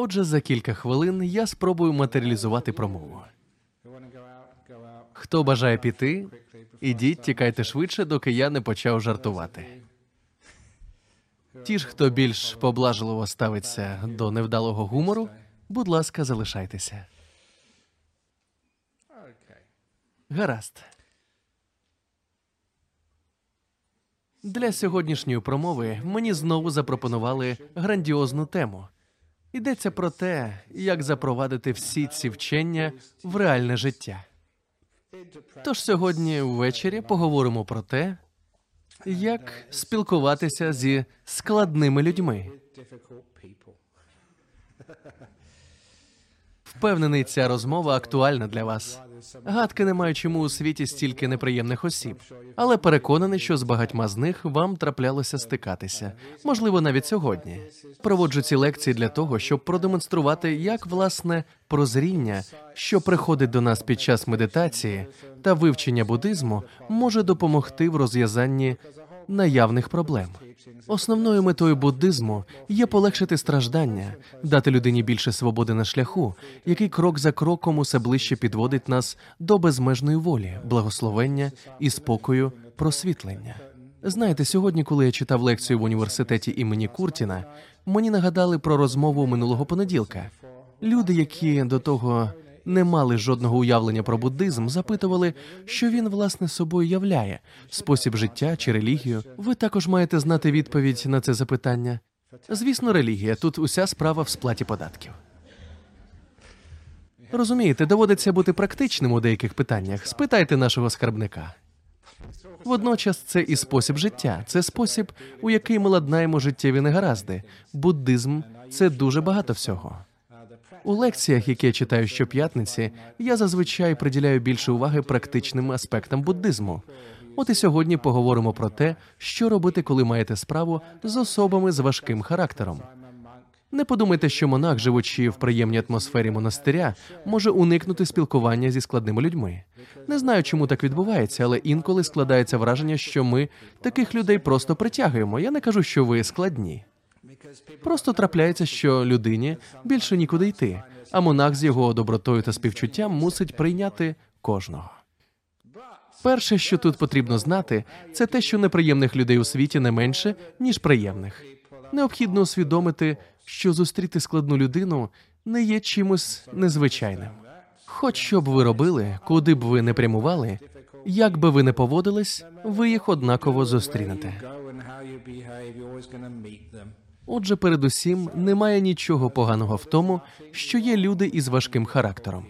Отже, за кілька хвилин я спробую матеріалізувати промову. Хто бажає піти, ідіть, тікайте швидше, доки я не почав жартувати. Ті ж, хто більш поблажливо ставиться до невдалого гумору, будь ласка, залишайтеся. Гаразд. Для сьогоднішньої промови мені знову запропонували грандіозну тему. Йдеться про те, як запровадити всі ці вчення в реальне життя. Тож сьогодні ввечері поговоримо про те, як спілкуватися зі складними людьми. Впевнений, ця розмова актуальна для вас. Гадки не маю, чому у світі стільки неприємних осіб, але переконаний, що з багатьма з них вам траплялося стикатися, можливо, навіть сьогодні. Проводжу ці лекції для того, щоб продемонструвати, як власне прозріння, що приходить до нас під час медитації та вивчення буддизму, може допомогти в розв'язанні наявних проблем. Основною метою буддизму є полегшити страждання, дати людині більше свободи на шляху, який крок за кроком усе ближче підводить нас до безмежної волі, благословення і спокою, просвітлення. Знаєте, сьогодні, коли я читав лекцію в університеті імені Куртіна, мені нагадали про розмову минулого понеділка. Люди, які до того не мали жодного уявлення про буддизм, запитували, що він власне собою являє спосіб життя чи релігію. Ви також маєте знати відповідь на це запитання. Звісно, релігія тут уся справа в сплаті податків. Розумієте, доводиться бути практичним у деяких питаннях. Спитайте нашого скарбника. Водночас це і спосіб життя, це спосіб, у який ми ладнаємо життєві негаразди. Буддизм це дуже багато всього. У лекціях, які я читаю щоп'ятниці, я зазвичай приділяю більше уваги практичним аспектам буддизму. От і сьогодні поговоримо про те, що робити, коли маєте справу з особами з важким характером. Не подумайте, що монах, живучи в приємній атмосфері монастиря, може уникнути спілкування зі складними людьми. Не знаю, чому так відбувається, але інколи складається враження, що ми таких людей просто притягуємо. Я не кажу, що ви складні. Просто трапляється, що людині більше нікуди йти, а монах з його добротою та співчуттям мусить прийняти кожного. Перше, що тут потрібно знати, це те, що неприємних людей у світі не менше, ніж приємних. Необхідно усвідомити, що зустріти складну людину не є чимось незвичайним. Хоч що б ви робили, куди б ви не прямували, як би ви не поводились, ви їх однаково зустрінете. Отже, передусім, немає нічого поганого в тому, що є люди із важким характером.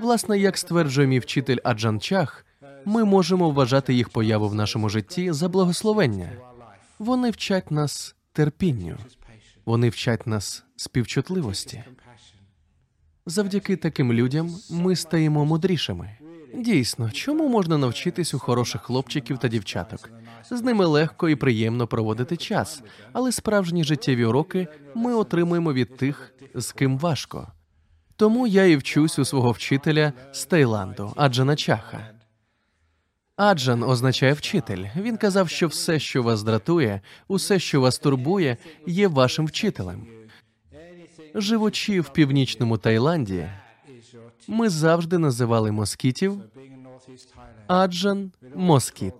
Власне, як стверджує мій вчитель Аджан Чах, ми можемо вважати їх появу в нашому житті за благословення. Вони вчать нас терпінню, вони вчать нас співчутливості. Завдяки таким людям ми стаємо мудрішими. Дійсно, чому можна навчитись у хороших хлопчиків та дівчаток? З ними легко і приємно проводити час, але справжні життєві уроки ми отримуємо від тих, з ким важко. Тому я і вчусь у свого вчителя з Таїланду, Аджана Чаха. Аджан означає вчитель. Він казав, що все, що вас дратує, усе, що вас турбує, є вашим вчителем. Живучи в північному Таїланді, ми завжди називали москітів Аджан Москіт.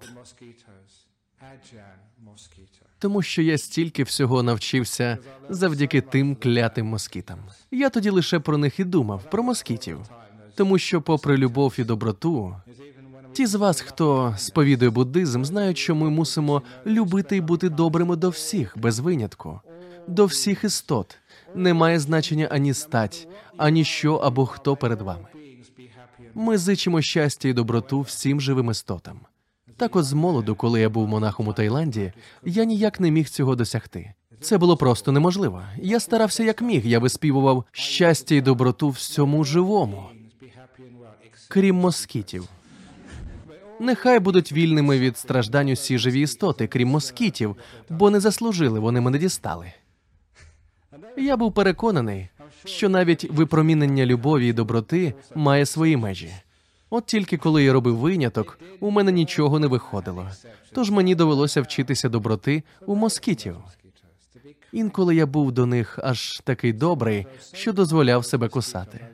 Тому що я стільки всього навчився завдяки тим клятим москітам. Я тоді лише про них і думав, про москітів. Тому що, попри любов і доброту, ті з вас, хто сповідує буддизм, знають, що ми мусимо любити і бути добрими до всіх, без винятку, до всіх істот. Немає значення ані стать, ані що або хто перед вами. Ми зичимо щастя і доброту всім живим істотам. Так от з молоду, коли я був монахом у Таїланді, я ніяк не міг цього досягти. Це було просто неможливо. Я старався як міг. Я виспівував щастя і доброту всьому живому, крім москітів. Нехай будуть вільними від страждань усі живі істоти, крім москітів, бо не заслужили, вони мене дістали. Я був переконаний, що навіть випромінення любові і доброти має свої межі. От тільки коли я робив виняток, у мене нічого не виходило. Тож мені довелося вчитися доброти у москітів. Інколи я був до них аж такий добрий, що дозволяв себе кусати.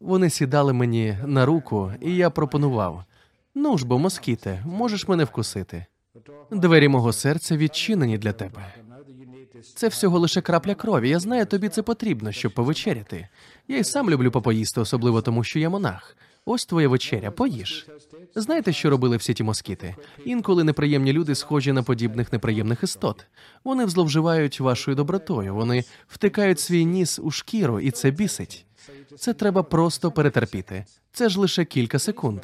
Вони сідали мені на руку, і я пропонував: ну ж бо, москіте, можеш мене вкусити. Двері мого серця відчинені для тебе. Це всього лише крапля крові. Я знаю, тобі це потрібно, щоб повечеряти. Я й сам люблю попоїсти, особливо тому, що я монах. Ось твоя вечеря, поїж. Знаєте, що робили всі ті москіти? Інколи неприємні люди схожі на подібних неприємних істот. Вони зловживають вашою добротою, вони втикають свій ніс у шкіру, і це бісить. Це треба просто перетерпіти. Це ж лише кілька секунд.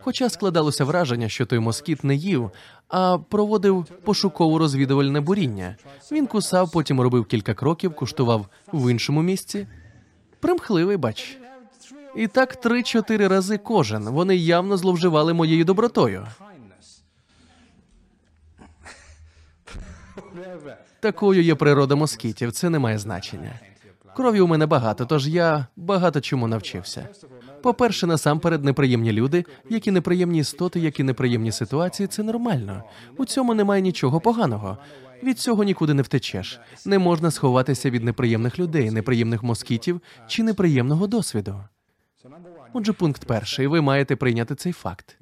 Хоча складалося враження, що той москіт не їв, а проводив пошуково розвідувальне буріння. Він кусав, потім робив кілька кроків, куштував в іншому місці. Примхливий, бач. І так три-чотири рази кожен. Вони явно зловживали моєю добротою. Такою є природа москітів, це не має значення. Крові у мене багато, тож я багато чому навчився. По-перше, насамперед, неприємні люди, які неприємні істоти, які неприємні ситуації, це нормально. У цьому немає нічого поганого. Від цього нікуди не втечеш. Не можна сховатися від неприємних людей, неприємних москітів чи неприємного досвіду. Отже, пункт перший: ви маєте прийняти цей факт,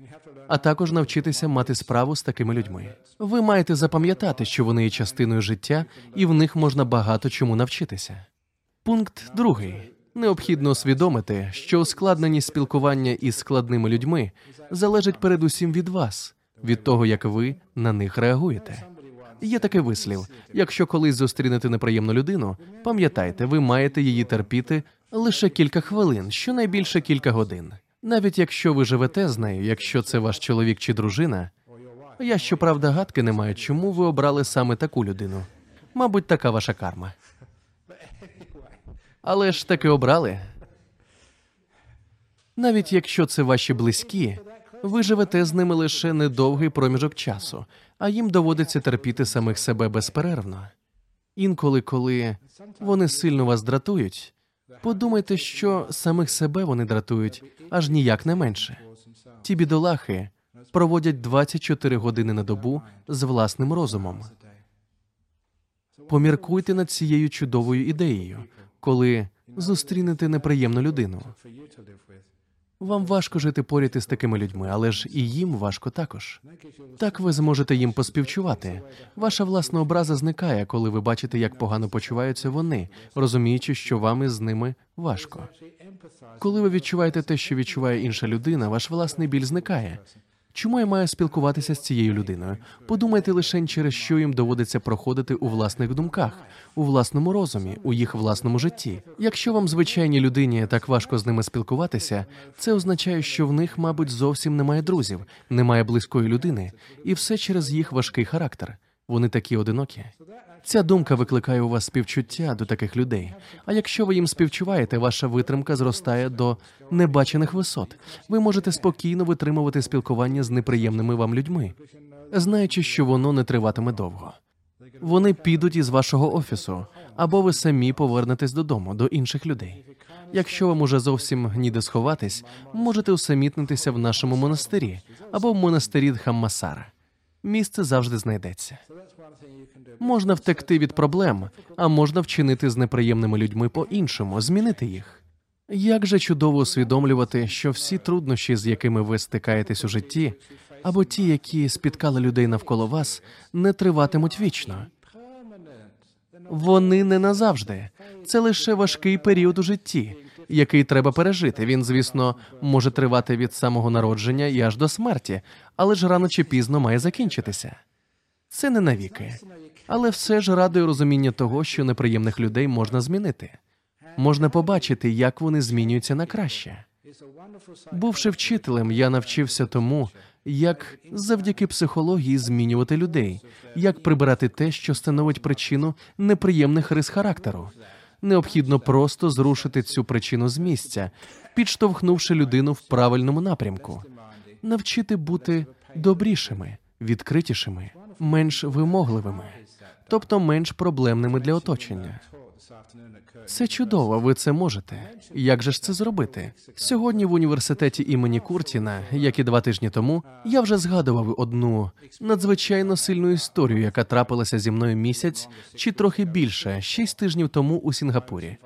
а також навчитися мати справу з такими людьми. Ви маєте запам'ятати, що вони є частиною життя, і в них можна багато чому навчитися. Пункт другий. Необхідно усвідомити, що ускладненість спілкування із складними людьми залежить передусім від вас, від того, як ви на них реагуєте. Є такий вислів: якщо колись зустрінете неприємну людину, пам'ятайте, ви маєте її терпіти лише кілька хвилин, щонайбільше кілька годин. Навіть якщо ви живете з нею, якщо це ваш чоловік чи дружина, я щоправда гадки не маю, чому ви обрали саме таку людину. Мабуть, така ваша карма. Але ж таки обрали. Навіть якщо це ваші близькі, ви живете з ними лише недовгий проміжок часу, а їм доводиться терпіти самих себе безперервно. Інколи, коли вони сильно вас дратують, подумайте, що самих себе вони дратують аж ніяк не менше. Ті бідолахи проводять 24 години на добу з власним розумом. Поміркуйте над цією чудовою ідеєю, коли зустрінете неприємну людину. Вам важко жити поряд із такими людьми, але ж і їм важко також. Так ви зможете їм поспівчувати. Ваша власна образа зникає, коли ви бачите, як погано почуваються вони, розуміючи, що вам із ними важко. Коли ви відчуваєте те, що відчуває інша людина, ваш власний біль зникає. Чому я маю спілкуватися з цією людиною? Подумайте лише, через що їм доводиться проходити у власних думках, у власному розумі, у їх власному житті. Якщо вам звичайній людині так важко з ними спілкуватися, це означає, що в них, мабуть, зовсім немає друзів, немає близької людини, і все через їх важкий характер. Вони такі одинокі. Ця думка викликає у вас співчуття до таких людей. А якщо ви їм співчуваєте, ваша витримка зростає до небачених висот. Ви можете спокійно витримувати спілкування з неприємними вам людьми, знаючи, що воно не триватиме довго. Вони підуть із вашого офісу, або ви самі повернетесь додому до інших людей. Якщо вам уже зовсім ніде сховатись, можете усамітнитися в нашому монастирі або в монастирі Дхаммасара. Місце завжди знайдеться. Можна втекти від проблем, а можна вчинити з неприємними людьми по-іншому, змінити їх. Як же чудово усвідомлювати, що всі труднощі, з якими ви стикаєтесь у житті, або ті, які спіткали людей навколо вас, не триватимуть вічно. Вони не назавжди. Це лише важкий період у житті, який треба пережити. Він, звісно, може тривати від самого народження і аж до смерті, але ж рано чи пізно має закінчитися. Це не навіки, але все ж радує розуміння того, що неприємних людей можна змінити. Можна побачити, як вони змінюються на краще. Бувши вчителем, я навчився тому, як завдяки психології змінювати людей, як прибирати те, що становить причину неприємних рис характеру. Необхідно просто зрушити цю причину з місця, підштовхнувши людину в правильному напрямку, навчити бути добрішими, відкритішими, менш вимогливими, тобто менш проблемними для оточення. Це чудово, ви це можете. Як же ж це зробити? Сьогодні в університеті імені Куртіна, як і два тижні тому, я вже згадував одну надзвичайно сильну історію, яка трапилася зі мною місяць чи трохи більше, шість тижнів тому у Сінгапурі.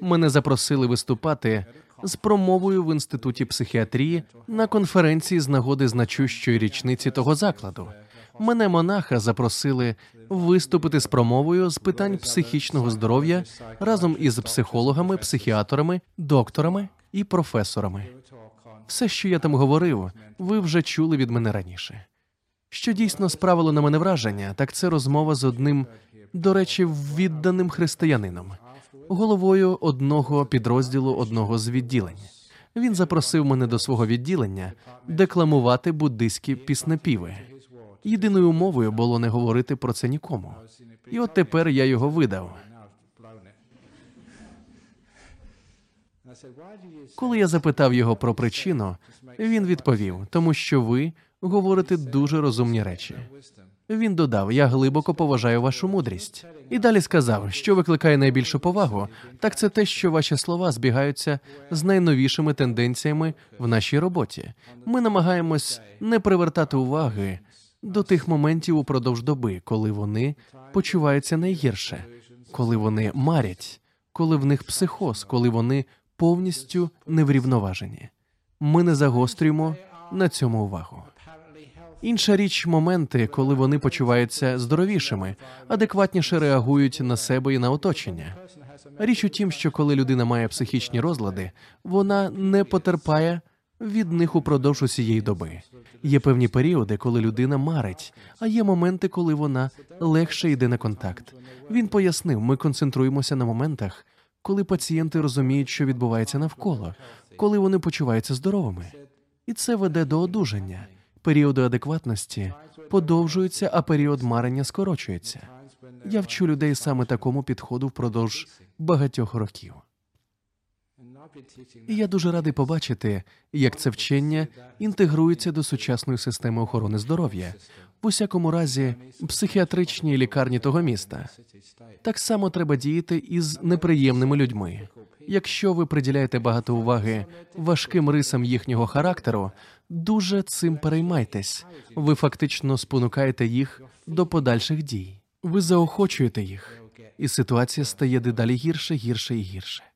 Мене запросили виступати з промовою в інституті психіатрії на конференції з нагоди значущої річниці того закладу. Мене монаха запросили виступити з промовою з питань психічного здоров'я разом із психологами, психіатрами, докторами і професорами. Все, що я там говорив, ви вже чули від мене раніше. Що дійсно справило на мене враження, так це розмова з одним, до речі, відданим християнином, головою одного підрозділу одного з відділень. Він запросив мене до свого відділення декламувати буддийські піснепіви. Єдиною умовою було не говорити про це нікому. І от тепер я його видав. Коли я запитав його про причину, він відповів: тому що ви говорите дуже розумні речі. Він додав: Я глибоко поважаю вашу мудрість. І далі сказав, що викликає найбільшу повагу, так це те, що ваші слова збігаються з найновішими тенденціями в нашій роботі. Ми намагаємось не привертати уваги до тих моментів упродовж доби, коли вони почуваються найгірше, коли вони марять, коли в них психоз, коли вони повністю неврівноважені. Ми не загострюємо на цьому увагу. Інша річ моменти, коли вони почуваються здоровішими, адекватніше реагують на себе і на оточення. Річ у тім, що коли людина має психічні розлади, вона не потерпає від них упродовж усієї доби. Є певні періоди, коли людина марить, а є моменти, коли вона легше йде на контакт. Він пояснив, ми концентруємося на моментах, коли пацієнти розуміють, що відбувається навколо, коли вони почуваються здоровими, і це веде до одужання. Періоди адекватності подовжуються, а період марення скорочується. Я вчу людей саме такому підходу впродовж багатьох років. І я дуже радий побачити, як це вчення інтегрується до сучасної системи охорони здоров'я, в усякому разі, психіатричній лікарні того міста. Так само треба діяти із неприємними людьми. Якщо ви приділяєте багато уваги важким рисам їхнього характеру, дуже цим переймайтесь. Ви фактично спонукаєте їх до подальших дій. Ви заохочуєте їх, і ситуація стає дедалі гірше, гірше і гірше.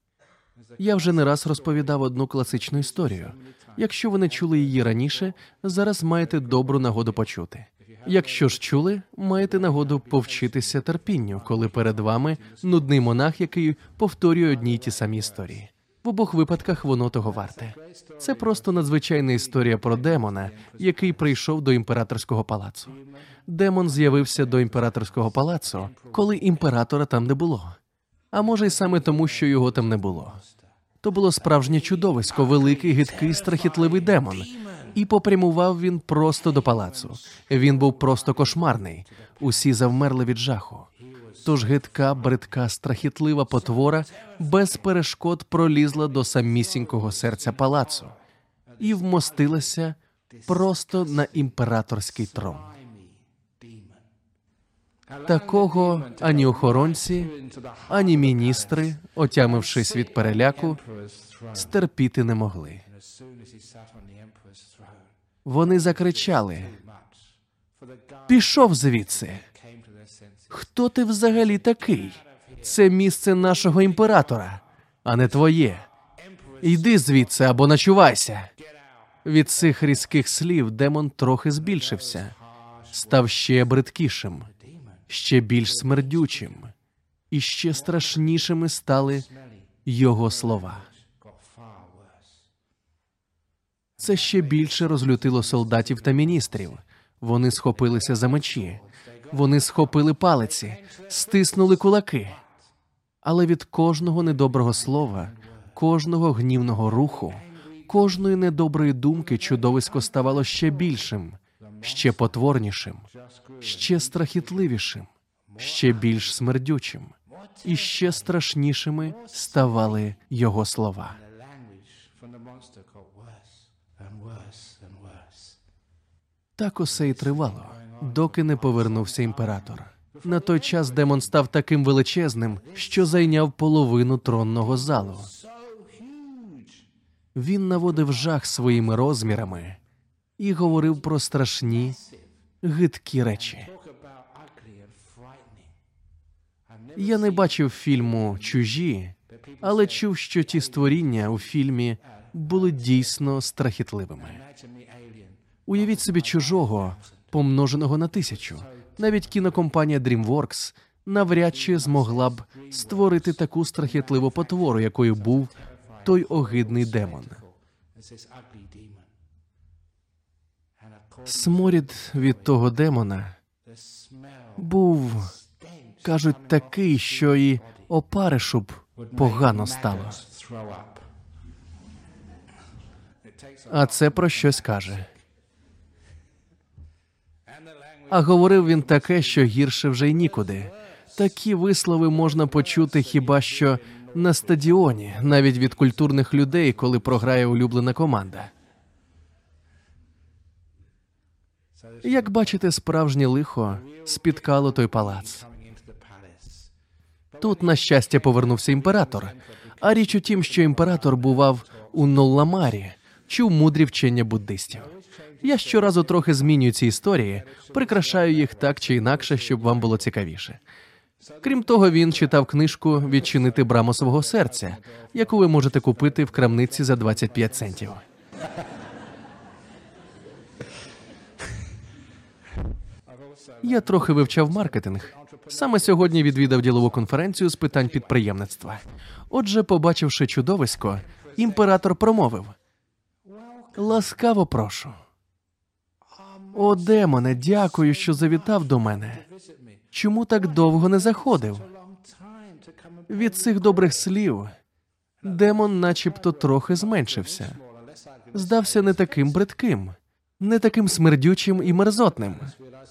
Я вже не раз розповідав одну класичну історію. Якщо ви не чули її раніше, зараз маєте добру нагоду почути. Якщо ж чули, маєте нагоду повчитися терпінню, коли перед вами нудний монах, який повторює одні й ті самі історії. В обох випадках воно того варте. Це просто надзвичайна історія про демона, який прийшов до імператорського палацу. Демон з'явився до імператорського палацу, коли імператора там не було. А може, й саме тому, що його там не було. То було справжнє чудовисько, великий, гидкий, страхітливий демон. І попрямував він просто до палацу. Він був просто кошмарний. Усі завмерли від жаху. Тож гидка, бридка, страхітлива потвора без перешкод пролізла до самісінького серця палацу і вмостилася просто на імператорський трон. Такого ані охоронці, ані міністри, отямившись від переляку, стерпіти не могли. Вони закричали: Пішов звідси. Хто ти взагалі такий? Це місце нашого імператора, а не твоє. Йди звідси або начувайся. Від цих різких слів демон трохи збільшився, став ще бридкішим, ще більш смердючим, і ще страшнішими стали його слова. Це ще більше розлютило солдатів та міністрів. Вони схопилися за мечі, вони схопили палиці, стиснули кулаки. Але від кожного недоброго слова, кожного гнівного руху, кожної недоброї думки чудовисько ставало ще більшим, ще потворнішим, ще страхітливішим, ще більш смердючим, і ще страшнішими ставали його слова. Так усе й тривало, доки не повернувся імператор. На той час демон став таким величезним, що зайняв половину тронного залу. Він наводив жах своїми розмірами і говорив про страшні, гидкі речі. Я не бачив фільму Чужі, але чув, що ті створіння у фільмі були дійсно страхітливими. Уявіть собі чужого, помноженого на тисячу. Навіть кінокомпанія DreamWorks навряд чи змогла б створити таку страхітливу потвору, якою був той огидний демон. Сморід від того демона був, кажуть, такий, що і опаришу б погано стало. А це про щось каже. А говорив він таке, що гірше вже й нікуди. Такі вислови можна почути хіба що на стадіоні, навіть від культурних людей, коли програє улюблена команда. Як бачите, справжнє лихо спіткало той палац. Тут, на щастя, повернувся імператор. А річ у тім, що імператор бував у Нолламарі, чув мудрі вчення буддистів. Я щоразу трохи змінюю ці історії, прикрашаю їх так чи інакше, щоб вам було цікавіше. Крім того, він читав книжку Відчинити браму свого серця, яку ви можете купити в крамниці за 25 центів. Я трохи вивчав маркетинг. Саме сьогодні відвідав ділову конференцію з питань підприємництва. Отже, побачивши чудовисько, імператор промовив: Ласкаво прошу. О, демоне, дякую, що завітав до мене. Чому так довго не заходив? Від цих добрих слів демон начебто трохи зменшився. Здався не таким бридким, не таким смердючим і мерзотним.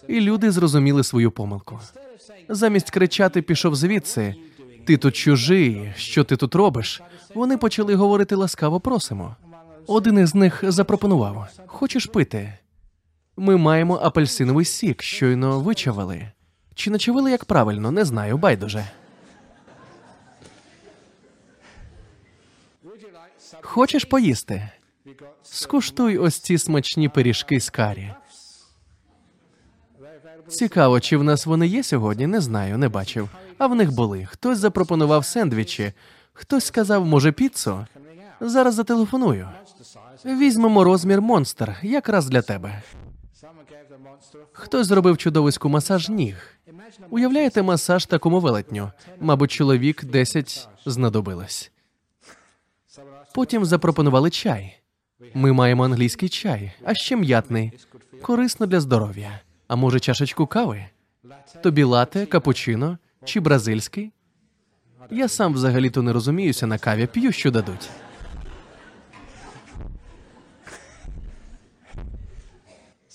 І люди зрозуміли свою помилку. Замість кричати пішов звідси. Ти тут чужий, що ти тут робиш? Вони почали говорити ласкаво просимо. Один із них запропонував: Хочеш пити? Ми маємо апельсиновий сік, щойно вичавили. Чи начавили як правильно, не знаю, байдуже. Хочеш поїсти? Скуштуй ось ці смачні пиріжки з карі. Цікаво, чи в нас вони є сьогодні? Не знаю, не бачив. А в них були. Хтось запропонував сендвічі, хтось сказав, може, піцу. Зараз зателефоную. Візьмемо розмір монстр, якраз для тебе. Хтось зробив чудовиську масаж ніг. Уявляєте масаж такому велетню? Мабуть, чоловік 10 знадобилось. Потім запропонували чай. Ми маємо англійський чай, а ще м'ятний. Корисно для здоров'я. А може, чашечку кави? Тобі лате, капучино чи бразильський? Я сам взагалі-то не розуміюся на каві, п'ю, що дадуть.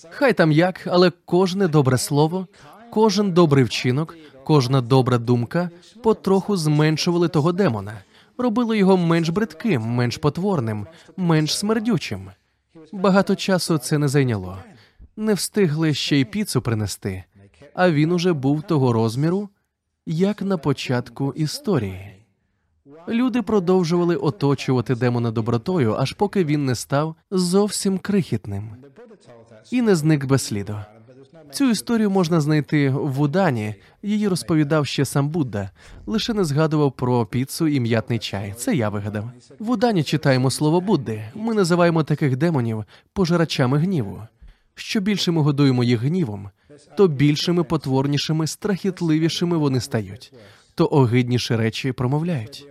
Хай там як, але кожне добре слово, кожен добрий вчинок, кожна добра думка потроху зменшували того демона, робили його менш бридким, менш потворним, менш смердючим. Багато часу це не зайняло. Не встигли ще й піцу принести, а він уже був того розміру, як на початку історії. Люди продовжували оточувати демона добротою, аж поки він не став зовсім крихітним і не зник без сліду. Цю історію можна знайти в Вудані. Її розповідав ще сам Будда, лише не згадував про піцу і м'ятний чай. Це я вигадав. В Удані читаємо слово Будди. Ми називаємо таких демонів пожирачами гніву. Що більше ми годуємо їх гнівом, то більшими, потворнішими, страхітливішими вони стають, то огидніші речі промовляють.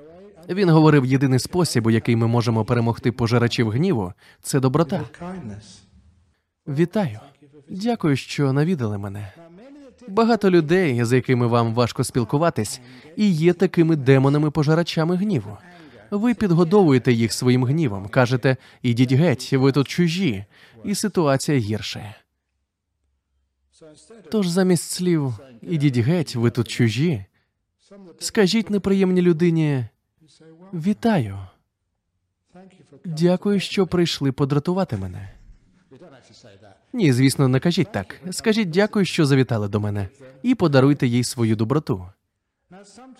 Він говорив: єдиний спосіб, у який ми можемо перемогти пожирачів гніву, це доброта. Вітаю. Дякую, що навідали мене. Багато людей, з якими вам важко спілкуватись, і є такими демонами-пожирачами гніву. Ви підгодовуєте їх своїм гнівом, кажете, ідіть геть, ви тут чужі, і ситуація гірше. Тож замість слів ідіть геть, ви тут чужі. Скажіть неприємній людині вітаю. Дякую, що прийшли подратувати мене. Ні, звісно, не кажіть так. Скажіть дякую, що завітали до мене, і подаруйте їй свою доброту.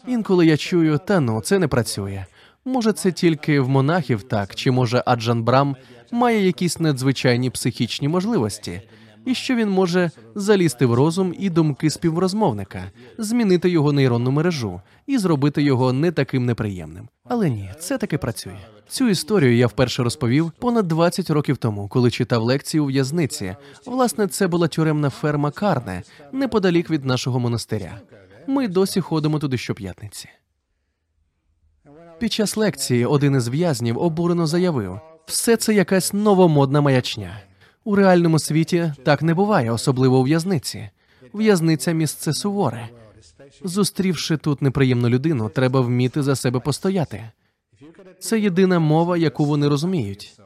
Інколи я чую, та ну, це не працює. Може, це тільки в монахів так, чи може Аджан Брам має якісь надзвичайні психічні можливості, і що він може залізти в розум і думки співрозмовника, змінити його нейронну мережу і зробити його не таким неприємним. Але ні, це таки працює. Цю історію я вперше розповів понад 20 років тому, коли читав лекції у в'язниці. Власне, це була тюремна ферма Карне неподалік від нашого монастиря. Ми досі ходимо туди щоп'ятниці. Під час лекції один із в'язнів обурено заявив: все це якась новомодна маячня. У реальному світі так не буває, особливо у в'язниці. В'язниця місце суворе. Зустрівши тут неприємну людину, треба вміти за себе постояти. Це єдина мова, яку вони розуміють.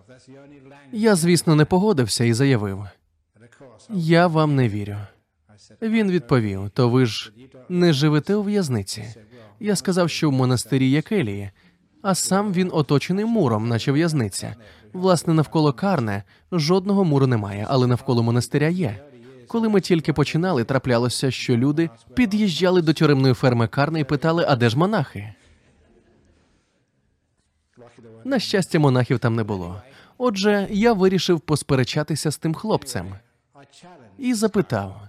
Я, звісно, не погодився і заявив: я вам не вірю. Він відповів: то ви ж не живете у в'язниці. Я сказав, що в монастирі є келії, а сам він оточений муром, наче в'язниця. Власне, навколо Карне жодного муру немає, але навколо монастиря є. Коли ми тільки починали, траплялося, що люди під'їжджали до тюремної ферми Карне і питали, а де ж монахи? На щастя, монахів там не було. Отже, я вирішив посперечатися з тим хлопцем і запитав,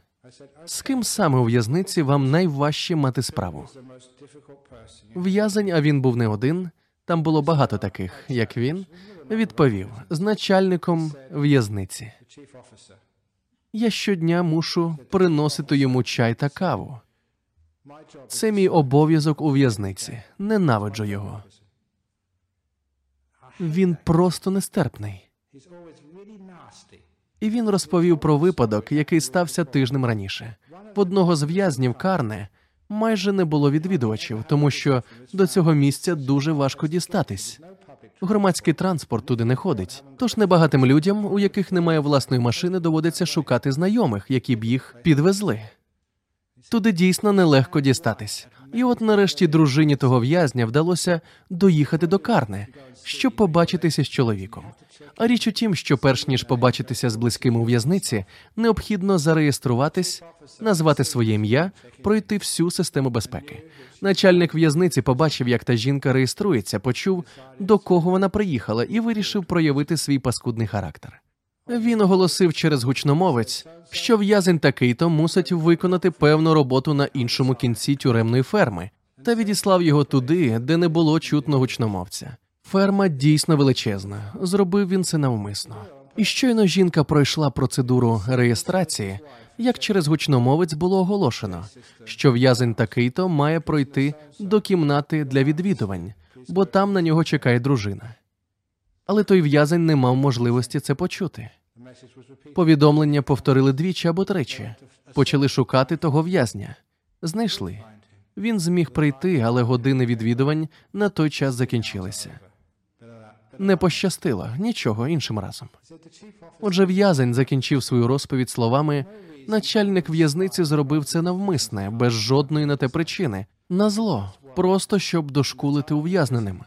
з ким саме у в'язниці вам найважче мати справу? В'язень, а він був не один. Там було багато таких, як він, відповів з начальником в'язниці. Я щодня мушу приносити йому чай та каву. Це мій обов'язок у в'язниці. Ненавиджу його. Він просто нестерпний. І він розповів про випадок, який стався тижнем раніше. В одного з в'язнів Карне майже не було відвідувачів, тому що до цього місця дуже важко дістатись. Громадський транспорт туди не ходить. Тож небагатим людям, у яких немає власної машини, доводиться шукати знайомих, які б їх підвезли. Туди дійсно нелегко дістатись. І от нарешті дружині того в'язня вдалося доїхати до Карне, щоб побачитися з чоловіком. А річ у тім, що перш ніж побачитися з близькими у в'язниці, необхідно зареєструватись, назвати своє ім'я, пройти всю систему безпеки. Начальник в'язниці побачив, як та жінка реєструється, почув, до кого вона приїхала, і вирішив проявити свій паскудний характер. Він оголосив через гучномовець, що в'язень такий-то мусить виконати певну роботу на іншому кінці тюремної ферми, та відіслав його туди, де не було чутно гучномовця. Ферма дійсно величезна. Зробив він це навмисно. І щойно жінка пройшла процедуру реєстрації, як через гучномовець було оголошено, що в'язень такий-то має пройти до кімнати для відвідувань, бо там на нього чекає дружина. Але той в'язень не мав можливості це почути. Повідомлення повторили двічі або тричі. Почали шукати того в'язня. Знайшли. Він зміг прийти, але години відвідувань на той час закінчилися. Не пощастило нічого іншим разом. Отже, в'язень закінчив свою розповідь словами: начальник в'язниці зробив це навмисне, без жодної на те причини, на зло, просто щоб дошкулити ув'язненим.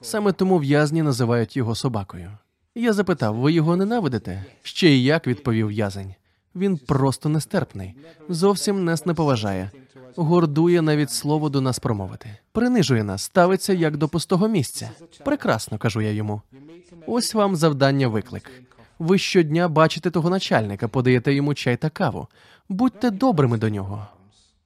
Саме тому в'язні називають його собакою. Я запитав: ви його ненавидите? Ще й як відповів в'язень. Він просто нестерпний, зовсім нас не поважає, гордує навіть слово до нас промовити, принижує нас, ставиться як до пустого місця. Прекрасно, кажу я йому. Ось вам завдання виклик. Ви щодня бачите того начальника, подаєте йому чай та каву. Будьте добрими до нього.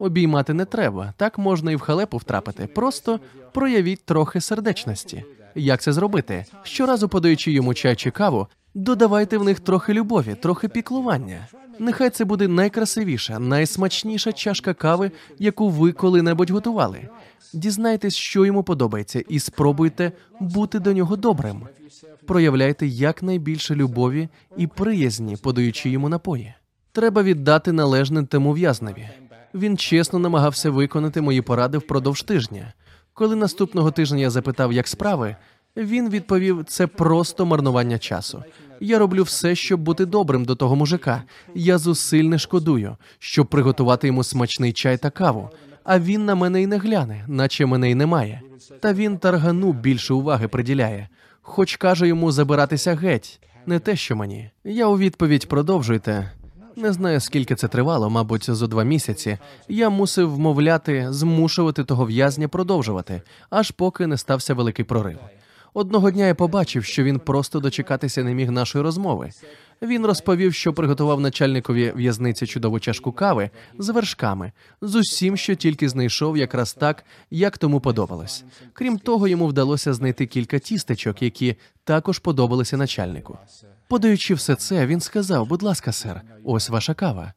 Обіймати не треба, так можна і в халепу втрапити. Просто проявіть трохи сердечності. Як це зробити? Щоразу подаючи йому чай чи каву, додавайте в них трохи любові, трохи піклування. Нехай це буде найкрасивіша, найсмачніша чашка кави, яку ви коли-небудь готували. Дізнайтесь, що йому подобається, і спробуйте бути до нього добрим. Проявляйте якнайбільше любові і приязні, подаючи йому напої. Треба віддати належне тому в'язневі. Він чесно намагався виконати мої поради впродовж тижня. Коли наступного тижня я запитав, як справи, він відповів: це просто марнування часу. Я роблю все, щоб бути добрим до того мужика. Я зусиль не шкодую, щоб приготувати йому смачний чай та каву. А він на мене й не гляне, наче мене й немає. Та він таргану більше уваги приділяє, хоч каже йому забиратися геть. Не те, що мені. Я у відповідь продовжуйте. Не знаю, скільки це тривало, мабуть, зо два місяці. Я мусив вмовляти, змушувати того в'язня продовжувати, аж поки не стався великий прорив. Одного дня я побачив, що він просто дочекатися не міг нашої розмови. Він розповів, що приготував начальникові в'язниці чудову чашку кави з вершками, з усім, що тільки знайшов, якраз так, як тому подобалось. Крім того, йому вдалося знайти кілька тістечок, які також подобалися начальнику. Подаючи все це, він сказав: будь ласка, сер, ось ваша кава.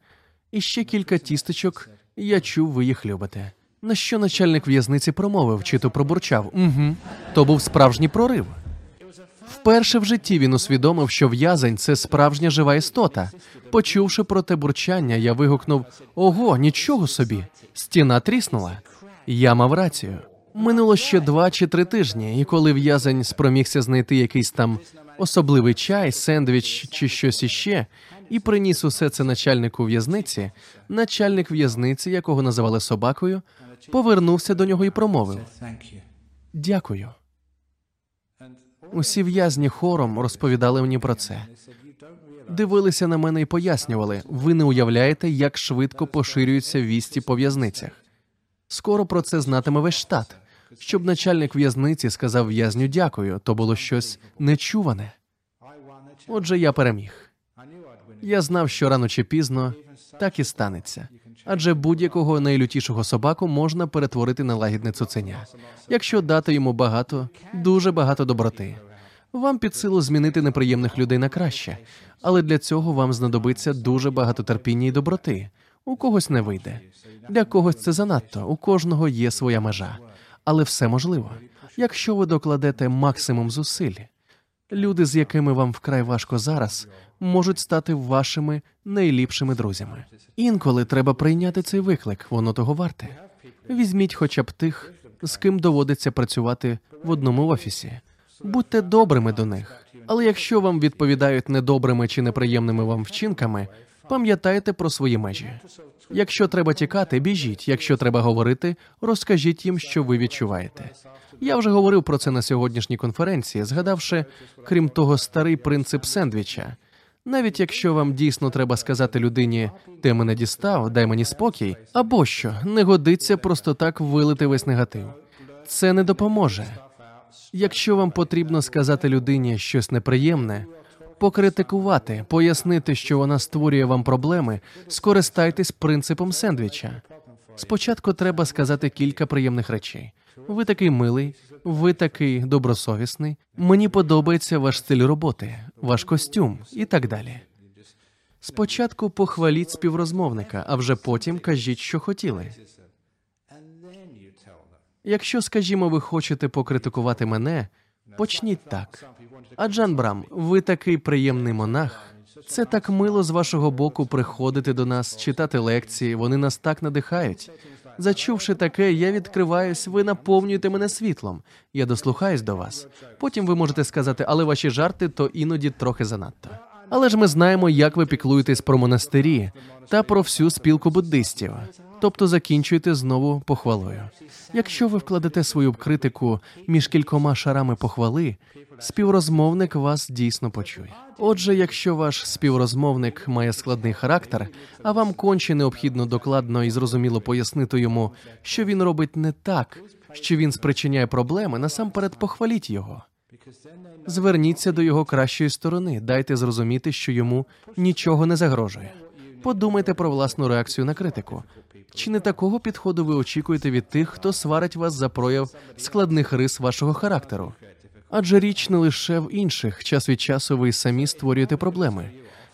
І ще кілька тістечок, я чув, ви їх любите. На що начальник в'язниці промовив, чи то пробурчав. Угу. То був справжній прорив. Вперше в житті він усвідомив, що в'язень це справжня жива істота. Почувши про те бурчання, я вигукнув: Ого, нічого собі! Стіна тріснула. Я мав рацію. Минуло ще два чи три тижні, і коли в'язень спромігся знайти якийсь там особливий чай, сендвіч чи щось іще, і приніс усе це начальнику в'язниці, начальник в'язниці, якого називали собакою, повернувся до нього і промовив. Дякую. Усі в'язні хором розповідали мені про це. Дивилися на мене і пояснювали: ви не уявляєте, як швидко поширюються вісті по в'язницях. Скоро про це знатиме весь штат. Щоб начальник в'язниці сказав в'язню дякую, то було щось нечуване. Отже, я переміг. Я знав, що рано чи пізно так і станеться. Адже будь-якого найлютішого собаку можна перетворити на лагідне цуценя, якщо дати йому багато, дуже багато доброти. Вам під силу змінити неприємних людей на краще, але для цього вам знадобиться дуже багато терпіння і доброти. У когось не вийде. Для когось це занадто. У кожного є своя межа. Але все можливо, якщо ви докладете максимум зусиль. Люди, з якими вам вкрай важко зараз, можуть стати вашими найліпшими друзями. Інколи треба прийняти цей виклик, воно того варте. Візьміть хоча б тих, з ким доводиться працювати в одному офісі. Будьте добрими до них. Але якщо вам відповідають недобрими чи неприємними вам вчинками, пам'ятайте про свої межі. Якщо треба тікати, біжіть. Якщо треба говорити, розкажіть їм, що ви відчуваєте. Я вже говорив про це на сьогоднішній конференції, згадавши, крім того, старий принцип сендвіча. Навіть якщо вам дійсно треба сказати людині, ти мене дістав, дай мені спокій, або що не годиться просто так вилити весь негатив. Це не допоможе. Якщо вам потрібно сказати людині щось неприємне, покритикувати, пояснити, що вона створює вам проблеми, скористайтесь принципом сендвіча. Спочатку треба сказати кілька приємних речей. Ви такий милий, ви такий добросовісний. Мені подобається ваш стиль роботи, ваш костюм і так далі. Спочатку похваліть співрозмовника, а вже потім кажіть, що хотіли. Якщо, скажімо, ви хочете покритикувати мене, почніть так. А Джан Брам, ви такий приємний монах. Це так мило з вашого боку приходити до нас, читати лекції. Вони нас так надихають. Зачувши таке, я відкриваюсь, ви наповнюєте мене світлом. Я дослухаюсь до вас. Потім ви можете сказати, але ваші жарти то іноді трохи занадто. Але ж ми знаємо, як ви піклуєтесь про монастирі та про всю спілку буддистів. Тобто закінчуєте знову похвалою. Якщо ви вкладете свою критику між кількома шарами похвали, співрозмовник вас дійсно почує. Отже, якщо ваш співрозмовник має складний характер, а вам конче необхідно докладно і зрозуміло пояснити йому, що він робить не так, що він спричиняє проблеми, насамперед похваліть його. Зверніться до його кращої сторони, дайте зрозуміти, що йому нічого не загрожує. Подумайте про власну реакцію на критику. Чи не такого підходу ви очікуєте від тих, хто сварить вас за прояв складних рис вашого характеру? Адже річ не лише в інших, час від часу ви самі створюєте проблеми.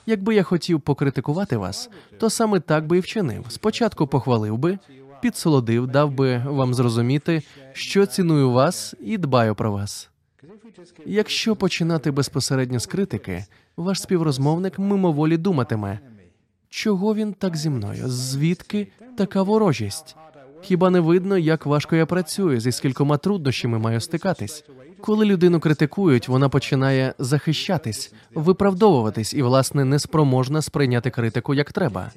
Якби я хотів покритикувати вас, то саме так би і вчинив. Спочатку похвалив би, підсолодив, дав би вам зрозуміти, що ціную вас і дбаю про вас. Якщо починати безпосередньо з критики, ваш співрозмовник мимоволі думатиме, чого він так зі мною? Звідки така ворожість? Хіба не видно, як важко я працюю, зі скількома труднощами маю стикатись? Коли людину критикують, вона починає захищатись, виправдовуватись і, власне, неспроможна сприйняти критику як треба.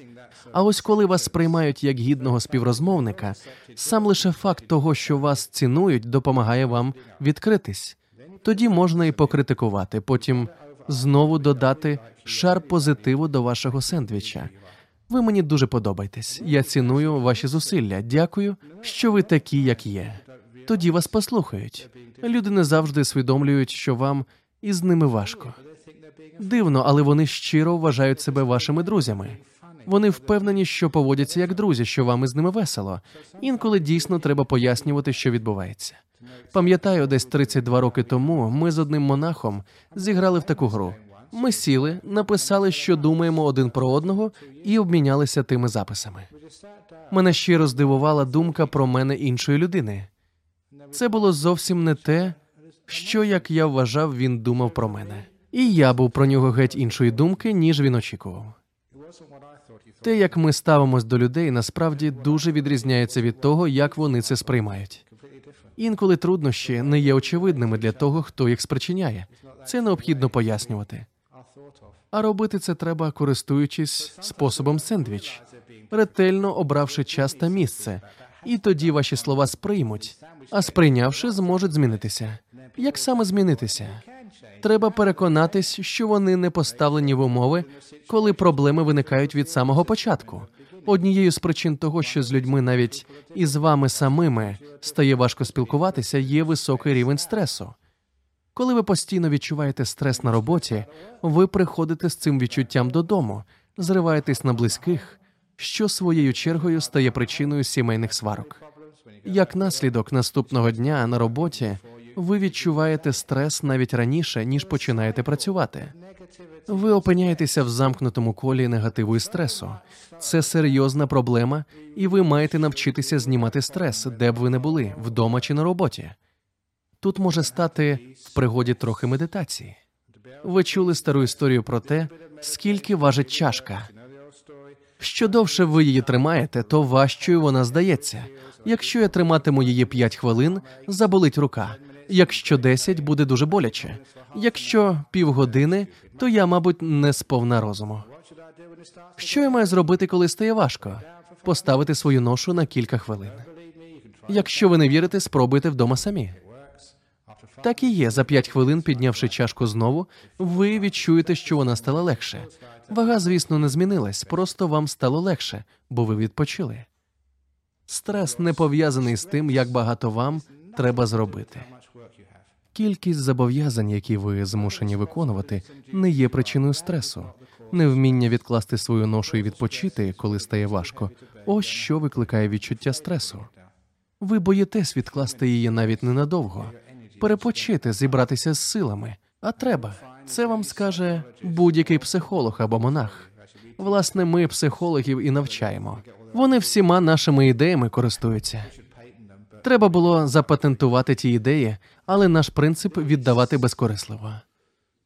А ось коли вас сприймають як гідного співрозмовника, сам лише факт того, що вас цінують, допомагає вам відкритись. Тоді можна і покритикувати, потім знову додати шар позитиву до вашого сендвіча. Ви мені дуже подобаєтесь. Я ціную ваші зусилля. Дякую, що ви такі, як є. Тоді вас послухають. Люди не завжди усвідомлюють, що вам із ними важко. Дивно, але вони щиро вважають себе вашими друзями. Вони впевнені, що поводяться як друзі, що вам із ними весело. Інколи дійсно треба пояснювати, що відбувається. Пам'ятаю, десь 32 роки тому ми з одним монахом зіграли в таку гру. Ми сіли, написали, що думаємо один про одного, і обмінялися тими записами. Мене щиро здивувала думка про мене іншої людини. Це було зовсім не те, що, як я вважав, він думав про мене. І я був про нього геть іншої думки, ніж він очікував. Те, як ми ставимось до людей, насправді дуже відрізняється від того, як вони це сприймають. Інколи труднощі не є очевидними для того, хто їх спричиняє. Це необхідно пояснювати. А робити це треба, користуючись способом сендвіч, ретельно обравши час та місце, і тоді ваші слова сприймуть, а сприйнявши, зможуть змінитися. Як саме змінитися? Треба переконатись, що вони не поставлені в умови, коли проблеми виникають від самого початку. Однією з причин того, що з людьми навіть із вами самими стає важко спілкуватися, є високий рівень стресу. Коли ви постійно відчуваєте стрес на роботі, ви приходите з цим відчуттям додому, зриваєтесь на близьких, що своєю чергою стає причиною сімейних сварок. Як наслідок наступного дня на роботі ви відчуваєте стрес навіть раніше, ніж починаєте працювати. Ви опиняєтеся в замкнутому колі негативу і стресу. Це серйозна проблема, і ви маєте навчитися знімати стрес, де б ви не були, вдома чи на роботі. Тут може стати в пригоді трохи медитації. Ви чули стару історію про те, скільки важить чашка. Що довше ви її тримаєте, то важчою вона здається. Якщо я триматиму її 5 хвилин, заболить рука. Якщо 10, буде дуже боляче. Якщо півгодини, то я, мабуть, не сповна розуму. Що я маю зробити, коли стає важко? Поставити свою ношу на кілька хвилин. Якщо ви не вірите, спробуйте вдома самі. Так і є. За 5 хвилин, піднявши чашку знову, ви відчуєте, що вона стала легше. Вага, звісно, не змінилась, просто вам стало легше, бо ви відпочили. Стрес не пов'язаний з тим, як багато вам треба зробити. Кількість зобов'язань, які ви змушені виконувати, не є причиною стресу. Невміння відкласти свою ношу і відпочити, коли стає важко. Ось що викликає відчуття стресу. Ви боїтесь відкласти її навіть ненадовго, перепочити, зібратися з силами. А треба. Це вам скаже будь-який психолог або монах. Власне, ми психологів і навчаємо. Вони всіма нашими ідеями користуються. Треба було запатентувати ті ідеї, але наш принцип віддавати безкорисливо.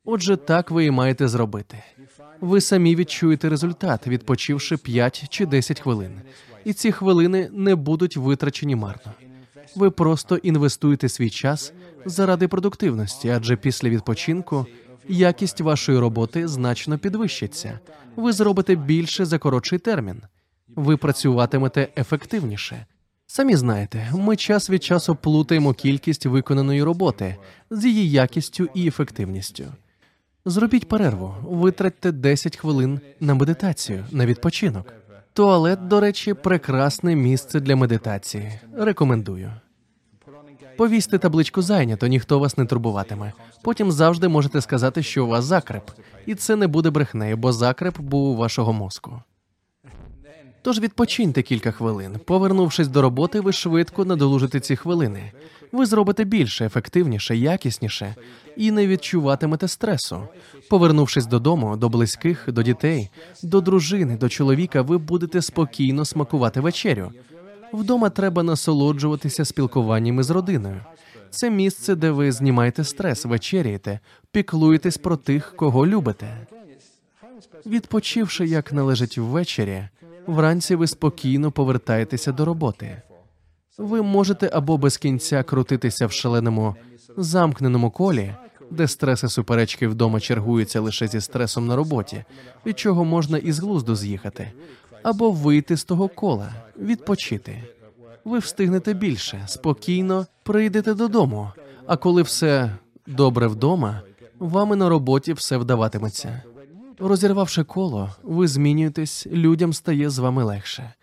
Отже, так ви і маєте зробити. Ви самі відчуєте результат, відпочивши 5 чи 10 хвилин, і ці хвилини не будуть витрачені марно. Ви просто інвестуєте свій час заради продуктивності, адже після відпочинку якість вашої роботи значно підвищиться. Ви зробите більше за коротший термін. Ви працюватимете ефективніше. Самі знаєте, ми час від часу плутаємо кількість виконаної роботи з її якістю і ефективністю. Зробіть перерву, витратьте 10 хвилин на медитацію, на відпочинок. Туалет, до речі, прекрасне місце для медитації. Рекомендую. Повісьте табличку зайнято, ніхто вас не турбуватиме. Потім завжди можете сказати, що у вас закреп, і це не буде брехнею, бо закреп був у вашого мозку. Тож відпочиньте кілька хвилин. Повернувшись до роботи, ви швидко надолужите ці хвилини. Ви зробите більше, ефективніше, якісніше і не відчуватимете стресу. Повернувшись додому, до близьких, до дітей, до дружини, до чоловіка, ви будете спокійно смакувати вечерю. Вдома треба насолоджуватися спілкуванням із родиною. Це місце, де ви знімаєте стрес, вечеряєте, піклуєтесь про тих, кого любите. Відпочивши, як належить ввечері, вранці ви спокійно повертаєтеся до роботи. Ви можете або без кінця крутитися в шаленому замкненому колі, де стрес і суперечки вдома чергуються лише зі стресом на роботі, від чого можна із глузду з'їхати, або вийти з того кола, відпочити. Ви встигнете більше, спокійно прийдете додому. А коли все добре вдома, Вами на роботі все вдаватиметься. Розірвавши коло, ви змінюєтесь, людям стає з вами легше.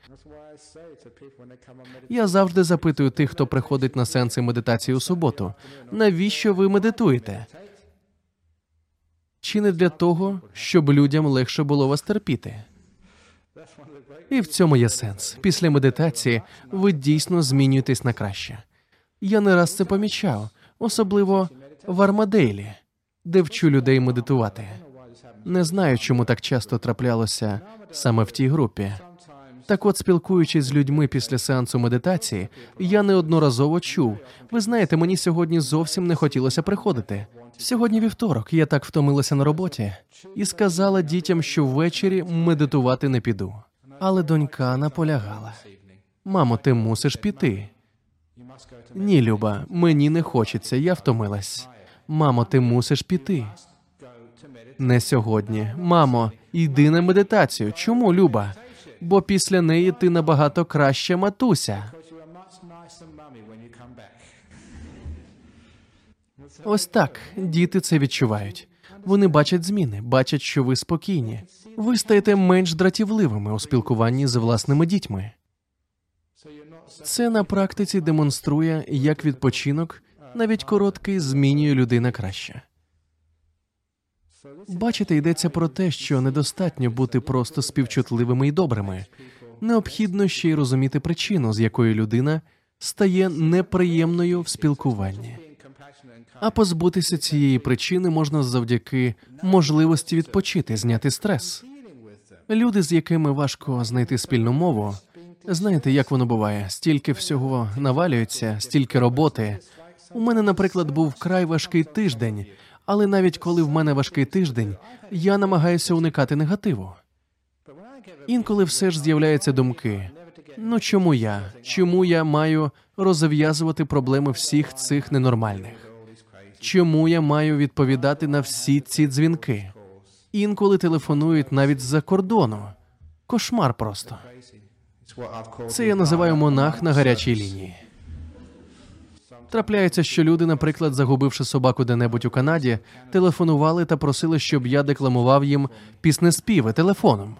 Я завжди запитую тих, хто приходить на сеанси медитації у суботу, навіщо ви медитуєте? Чи не для того, щоб людям легше було вас терпіти? І в цьому є сенс. Після медитації ви дійсно змінюєтесь на краще. Я не раз це помічав, особливо в Армадейлі, де вчу людей медитувати. Не знаю, чому так часто траплялося саме в тій групі. Так от, спілкуючись з людьми після сеансу медитації, я неодноразово чув. Ви знаєте, мені сьогодні зовсім не хотілося приходити. Сьогодні вівторок, я так втомилася на роботі і сказала дітям, що ввечері медитувати не піду. Але донька наполягала: мамо, ти мусиш піти. Ні, Люба, мені не хочеться, я втомилась. Мамо, ти мусиш піти. Не сьогодні. Мамо, йди на медитацію. Чому, Люба? Бо після неї ти набагато краща матуся. Ось так діти це відчувають. Вони бачать зміни, бачать, що ви спокійні. Ви стаєте менш дратівливими у спілкуванні з власними дітьми. Це на практиці демонструє, як відпочинок, навіть короткий, змінює людина краще. Бачите, йдеться про те, що недостатньо бути просто співчутливими і добрими. Необхідно ще й розуміти причину, з якої людина стає неприємною в спілкуванні. А позбутися цієї причини можна завдяки можливості відпочити, зняти стрес. Люди, з якими важко знайти спільну мову, знаєте, як воно буває, стільки всього навалюється, стільки роботи. У мене, наприклад, був вкрай важкий тиждень, але навіть коли в мене важкий тиждень, я намагаюся уникати негативу. Інколи все ж з'являються думки: ну чому я? Чому я маю розв'язувати проблеми всіх цих ненормальних? Чому я маю відповідати на всі ці дзвінки? Інколи телефонують навіть з-за кордону. Кошмар просто. Це я називаю монах на гарячій лінії. Трапляється, що люди, наприклад, загубивши собаку де-небудь у Канаді, телефонували та просили, щоб я декламував їм піснеспіви телефоном.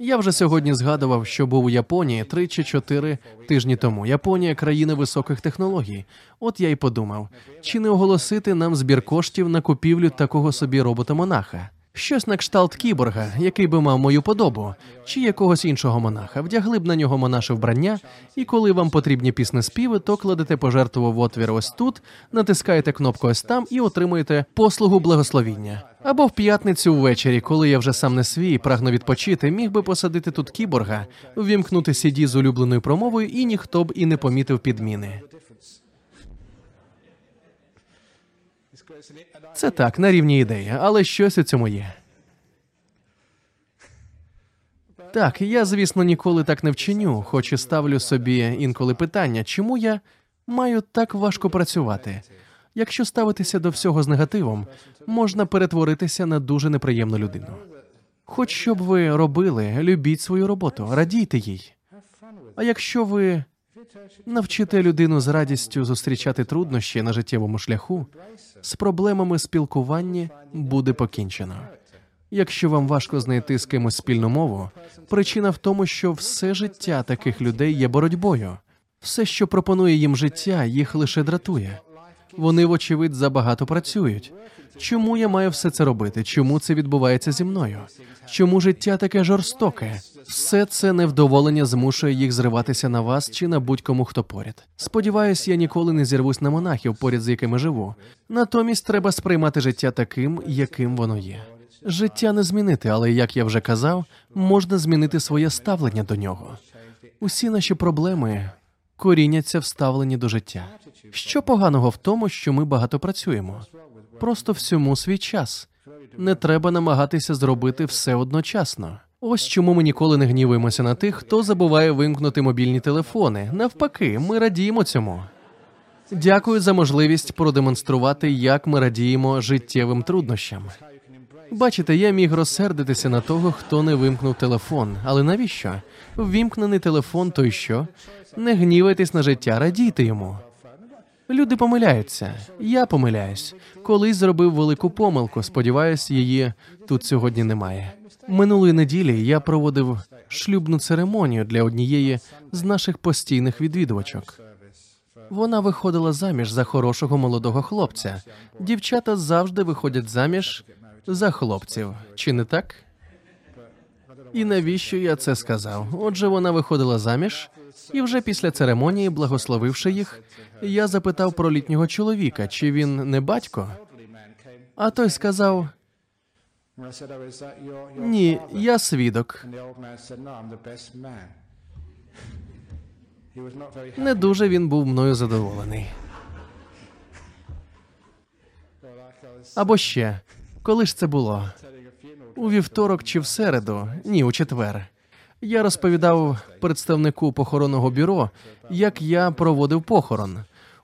Я вже сьогодні згадував, що був у Японії три чи чотири тижні тому. Японія країна високих технологій. От я й подумав, чи не оголосити нам збір коштів на купівлю такого собі робота-монаха. Щось на кшталт кіборга, який би мав мою подобу, чи якогось іншого монаха, вдягли б на нього монаше вбрання, і коли вам потрібні піснеспіви, то кладете пожертву в отвір ось тут, натискаєте кнопку ось там і отримуєте послугу благословіння. Або в п'ятницю ввечері, коли я вже сам не свій прагну відпочити, міг би посадити тут кіборга, ввімкнути CD з улюбленою промовою, і ніхто б і не помітив підміни. Це так, на рівні ідеї, але щось у цьому є. Так, я, звісно, ніколи так не вчиню, хоч і ставлю собі інколи питання, чому я маю так важко працювати. Якщо ставитися до всього з негативом, можна перетворитися на дуже неприємну людину. Хоч що б ви робили, любіть свою роботу, радійте їй. А якщо ви навчите людину з радістю зустрічати труднощі на життєвому шляху, з проблемами спілкування буде покінчено. Якщо вам важко знайти з кимось спільну мову, причина в тому, що все життя таких людей є боротьбою. Все, що пропонує їм життя, їх лише дратує. Вони, вочевидь, забагато працюють. Чому я маю все це робити? Чому це відбувається зі мною? Чому життя таке жорстоке? Все це невдоволення змушує їх зриватися на вас чи на будь-кому, хто поряд. Сподіваюсь, я ніколи не зірвусь на монахів, поряд з якими живу. Натомість треба сприймати життя таким, яким воно є. Життя не змінити, але як я вже казав, можна змінити своє ставлення до нього. Усі наші проблеми коріняться в ставленні до життя. Що поганого в тому, що ми багато працюємо? Просто всьому свій час. Не треба намагатися зробити все одночасно. Ось чому ми ніколи не гнівуємося на тих, хто забуває вимкнути мобільні телефони. Навпаки, ми радіємо цьому. Дякую за можливість продемонструвати, як ми радіємо життєвим труднощам. Бачите, я міг розсердитися на того, хто не вимкнув телефон. Але навіщо? Ввімкнений телефон, то й що? Не гнівайтесь на життя, радійте йому. Люди помиляються. Я помиляюсь. Колись зробив велику помилку. Сподіваюсь, її тут сьогодні немає. Минулої неділі я проводив шлюбну церемонію для однієї з наших постійних відвідувачок. Вона виходила заміж за хорошого молодого хлопця. Дівчата завжди виходять заміж за хлопців, чи не так? І навіщо я це сказав? Отже, вона виходила заміж, і вже після церемонії, благословивши їх, я запитав про літнього чоловіка, чи він не батько. А той сказав: Ні, я свідок. Не дуже він був мною задоволений. Або ще, коли ж це було? У вівторок чи в середу? Ні, у четвер. Я розповідав представнику похоронного бюро, як я проводив похорон.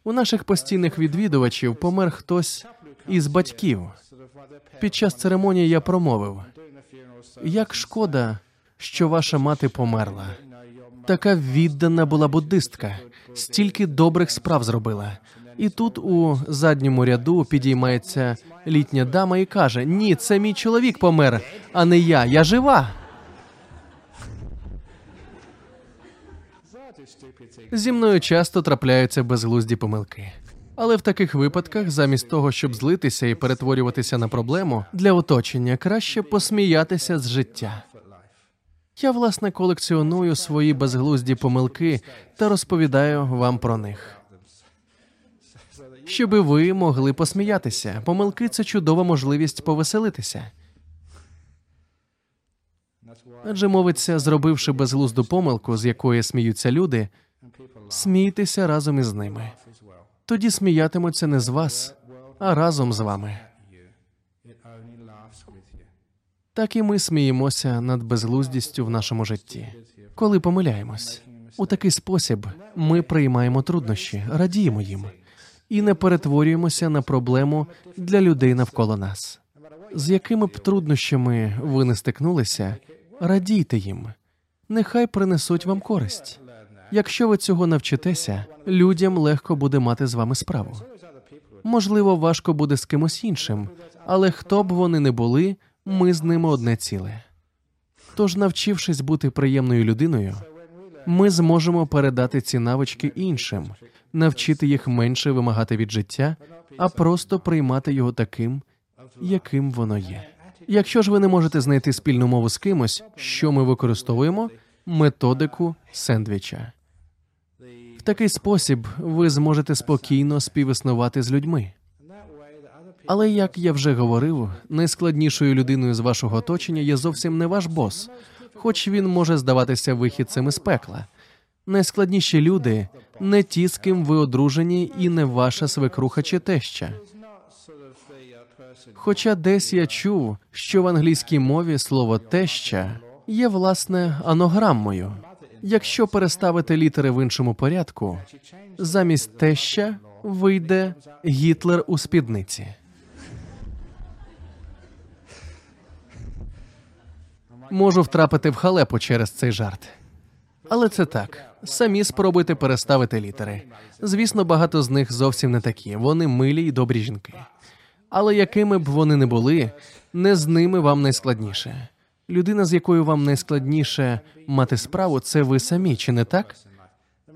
У наших постійних відвідувачів помер хтось із батьків. Під час церемонії я промовив. Як шкода, що ваша мати померла. Така віддана була буддистка, стільки добрих справ зробила. І тут у задньому ряду підіймається літня дама і каже: Ні, це мій чоловік помер, а не я. Я жива. That is stupid thing. Зі мною часто трапляються безглузді помилки. Але в таких випадках, замість того, щоб злитися і перетворюватися на проблему для оточення, краще посміятися з життя. Я власне колекціоную свої безглузді помилки та розповідаю вам про них. Щоби ви могли посміятися. Помилки це чудова можливість повеселитися. Адже мовиться, зробивши безглузду помилку, з якої сміються люди, смійтеся разом із ними. Тоді сміятимуться не з вас, а разом з вами. Так і ми сміємося над безглуздістю в нашому житті, коли помиляємось. У такий спосіб ми приймаємо труднощі, радіємо їм і не перетворюємося на проблему для людей навколо нас. З якими б труднощами ви не стикнулися, радійте їм. Нехай принесуть вам користь. Якщо ви цього навчитеся, людям легко буде мати з вами справу. Можливо, важко буде з кимось іншим, але хто б вони не були, ми з ними одне ціле. Тож, навчившись бути приємною людиною, ми зможемо передати ці навички іншим, навчити їх менше вимагати від життя, а просто приймати його таким, яким воно є. Якщо ж ви не можете знайти спільну мову з кимось, що ми використовуємо методику сендвіча. В такий спосіб ви зможете спокійно співіснувати з людьми. Але як я вже говорив, найскладнішою людиною з вашого оточення є зовсім не ваш бос, хоч він може здаватися вихідцем із пекла. Найскладніші люди не ті, з ким ви одружені, і не ваша свекруха чи теща. Хоча десь я чув, що в англійській мові слово теща є власне анограммою. Якщо переставити літери в іншому порядку, замість теща вийде Гітлер у спідниці. Можу втрапити в халепу через цей жарт. Але це так. Самі спробуйте переставити літери. Звісно, багато з них зовсім не такі. Вони милі й добрі жінки. Але якими б вони не були, не з ними вам найскладніше. Людина, з якою вам найскладніше мати справу, це ви самі, чи не так?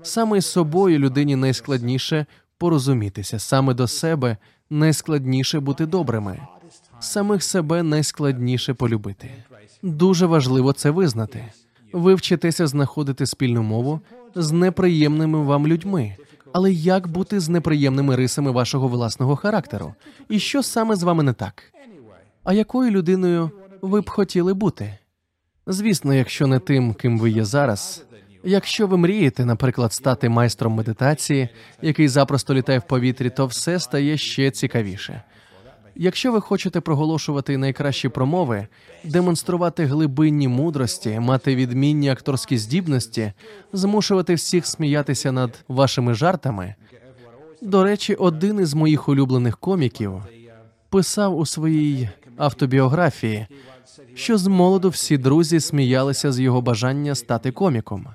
Саме з собою людині найскладніше порозумітися, саме до себе найскладніше бути добрими, самих себе найскладніше полюбити. Дуже важливо це визнати. Ви вчитеся знаходити спільну мову з неприємними вам людьми. Але як бути з неприємними рисами вашого власного характеру? І що саме з вами не так? А якою людиною ви б хотіли бути? Звісно, якщо не тим, ким ви є зараз. Якщо ви мрієте, наприклад, стати майстром медитації, який запросто літає в повітрі, то все стає ще цікавіше. Якщо ви хочете проголошувати найкращі промови, демонструвати глибинні мудрості, мати відмінні акторські здібності, змушувати всіх сміятися над вашими жартами. До речі, один із моїх улюблених коміків писав у своїй автобіографії, що з молоду всі друзі сміялися з його бажання стати коміком.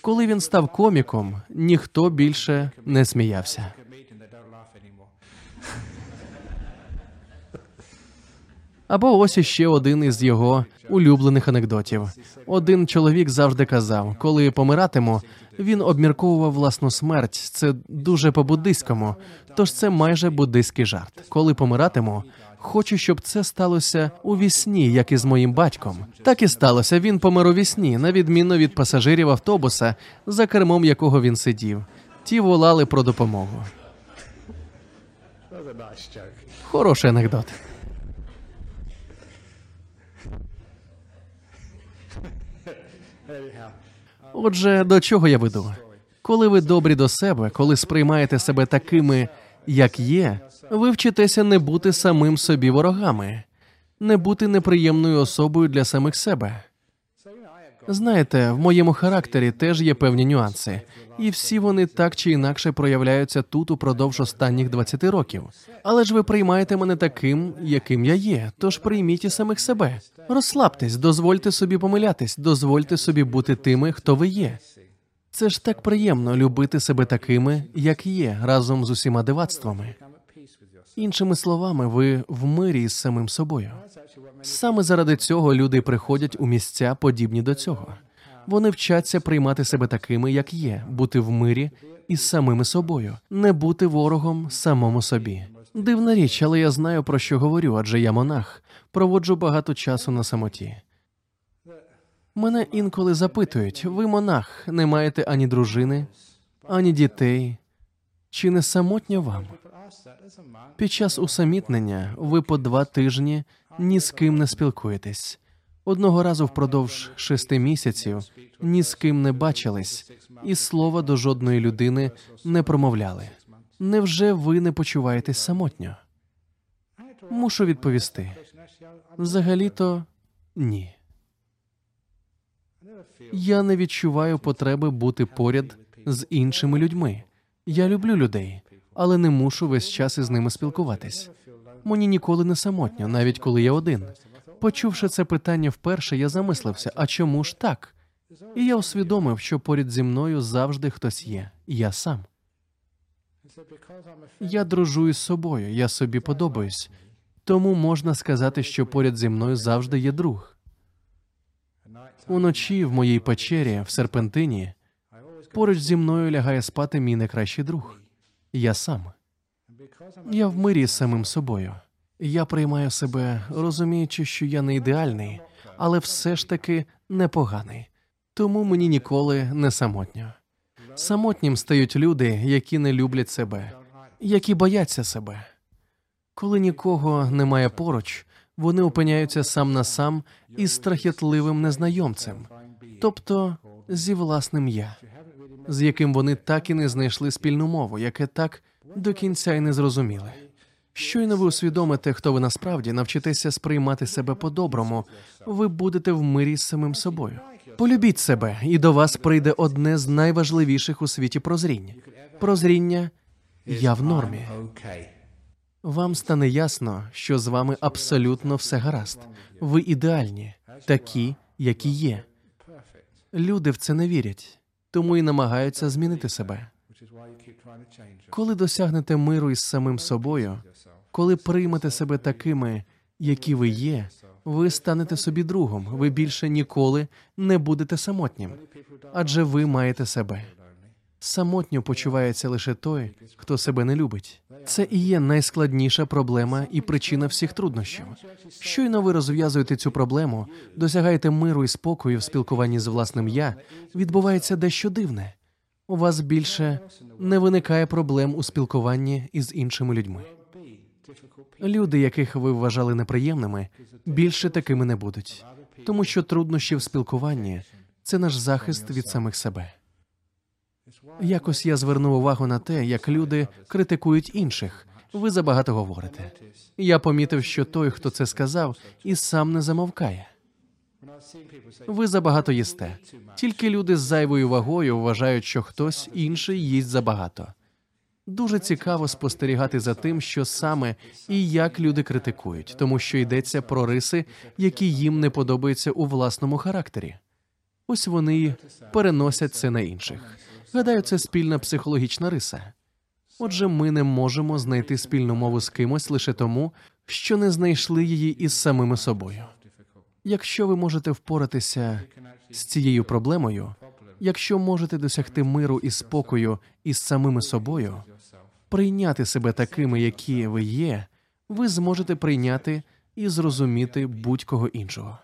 Коли він став коміком, ніхто більше не сміявся. Або ось іще один із його улюблених анекдотів. Один чоловік завжди казав, коли помиратиму, він обмірковував власну смерть. Це дуже по-буддистському, тож це майже буддистський жарт. Коли помиратиму, хочу, щоб це сталося у вісні, як і з моїм батьком. Так і сталося. Він помер у вісні, на відміну від пасажирів автобуса, за кермом якого він сидів. Ті волали про допомогу. Хороший анекдот. Отже, до чого я веду? Коли ви добрі до себе, коли сприймаєте себе такими, як є, ви вчитеся не бути самим собі ворогами, не бути неприємною особою для самих себе. Знаєте, в моєму характері теж є певні нюанси, і всі вони так чи інакше проявляються тут упродовж останніх 20 років. Але ж ви приймаєте мене таким, яким я є. Тож прийміть і самих себе. Розслабтесь, дозвольте собі помилятись, дозвольте собі бути тими, хто ви є. Це ж так приємно любити себе такими, як є, разом з усіма дивацтвами. Іншими словами, ви в мирі з самим собою. Саме заради цього люди приходять у місця, подібні до цього. Вони вчаться приймати себе такими, як є, бути в мирі із самими собою, не бути ворогом самому собі. Дивна річ, але я знаю про що говорю, адже я монах, проводжу багато часу на самоті. Мене інколи запитують: ви монах, не маєте ані дружини, ані дітей. Чи не самотньо вам? Під час усамітнення ви по два тижні ні з ким не спілкуєтесь. Одного разу впродовж шести місяців ні з ким не бачились, і слова до жодної людини не промовляли. Невже ви не почуваєтесь самотньо? Мушу відповісти. Взагалі-то ні. Я не відчуваю потреби бути поряд з іншими людьми. Я люблю людей, але не мушу весь час із ними спілкуватись. Мені ніколи не самотньо, навіть коли я один. Почувши це питання вперше, я замислився: а чому ж так? І я усвідомив, що поряд зі мною завжди хтось є. Я сам. Я дружу із собою, я собі подобаюсь. Тому можна сказати, що поряд зі мною завжди є друг. Уночі в моїй печері в серпентині поруч зі мною лягає спати мій найкращий друг. Я сам. Я в мирі з самим собою. Я приймаю себе, розуміючи, що я не ідеальний, але все ж таки непоганий. Тому мені ніколи не самотньо. Самотнім стають люди, які не люблять себе, які бояться себе. Коли нікого немає поруч, вони опиняються сам на сам із страхітливим незнайомцем, тобто зі власним я, з яким вони так і не знайшли спільну мову, яке так до кінця й не зрозуміли. Щойно ви усвідомите, хто ви насправді, навчитеся сприймати себе по-доброму, ви будете в мирі з самим собою. Полюбіть себе, і до вас прийде одне з найважливіших у світі прозрінь. Прозріння я в нормі. Вам стане ясно, що з вами абсолютно все гаразд. Ви ідеальні, такі, які є. Люди в це не вірять, тому і намагаються змінити себе. Коли досягнете миру із самим собою, коли приймете себе такими, які ви є, ви станете собі другом. Ви більше ніколи не будете самотнім, адже ви маєте себе. Самотньо почувається лише той, хто себе не любить. Це і є найскладніша проблема і причина всіх труднощів. Щойно ви розв'язуєте цю проблему, досягаєте миру і спокою в спілкуванні з власним я, відбувається дещо дивне. У вас більше не виникає проблем у спілкуванні із іншими людьми. Люди, яких ви вважали неприємними, більше такими не будуть, тому що труднощі в спілкуванні це наш захист від самих себе. Якось я звернув увагу на те, як люди критикують інших. Ви забагато говорите. Я помітив, що той, хто це сказав, і сам не замовкає. Ви забагато їсте. Тільки люди з зайвою вагою вважають, що хтось інший їсть забагато. Дуже цікаво спостерігати за тим, що саме і як люди критикують, тому що йдеться про риси, які їм не подобаються у власному характері. Ось вони переносять це на інших. Гадаю, це спільна психологічна риса. Отже, ми не можемо знайти спільну мову з кимось лише тому, що не знайшли її із самими собою. Якщо ви можете впоратися з цією проблемою, якщо можете досягти миру і спокою із самими собою, прийняти себе такими, які ви є, ви зможете прийняти і зрозуміти будь-кого іншого.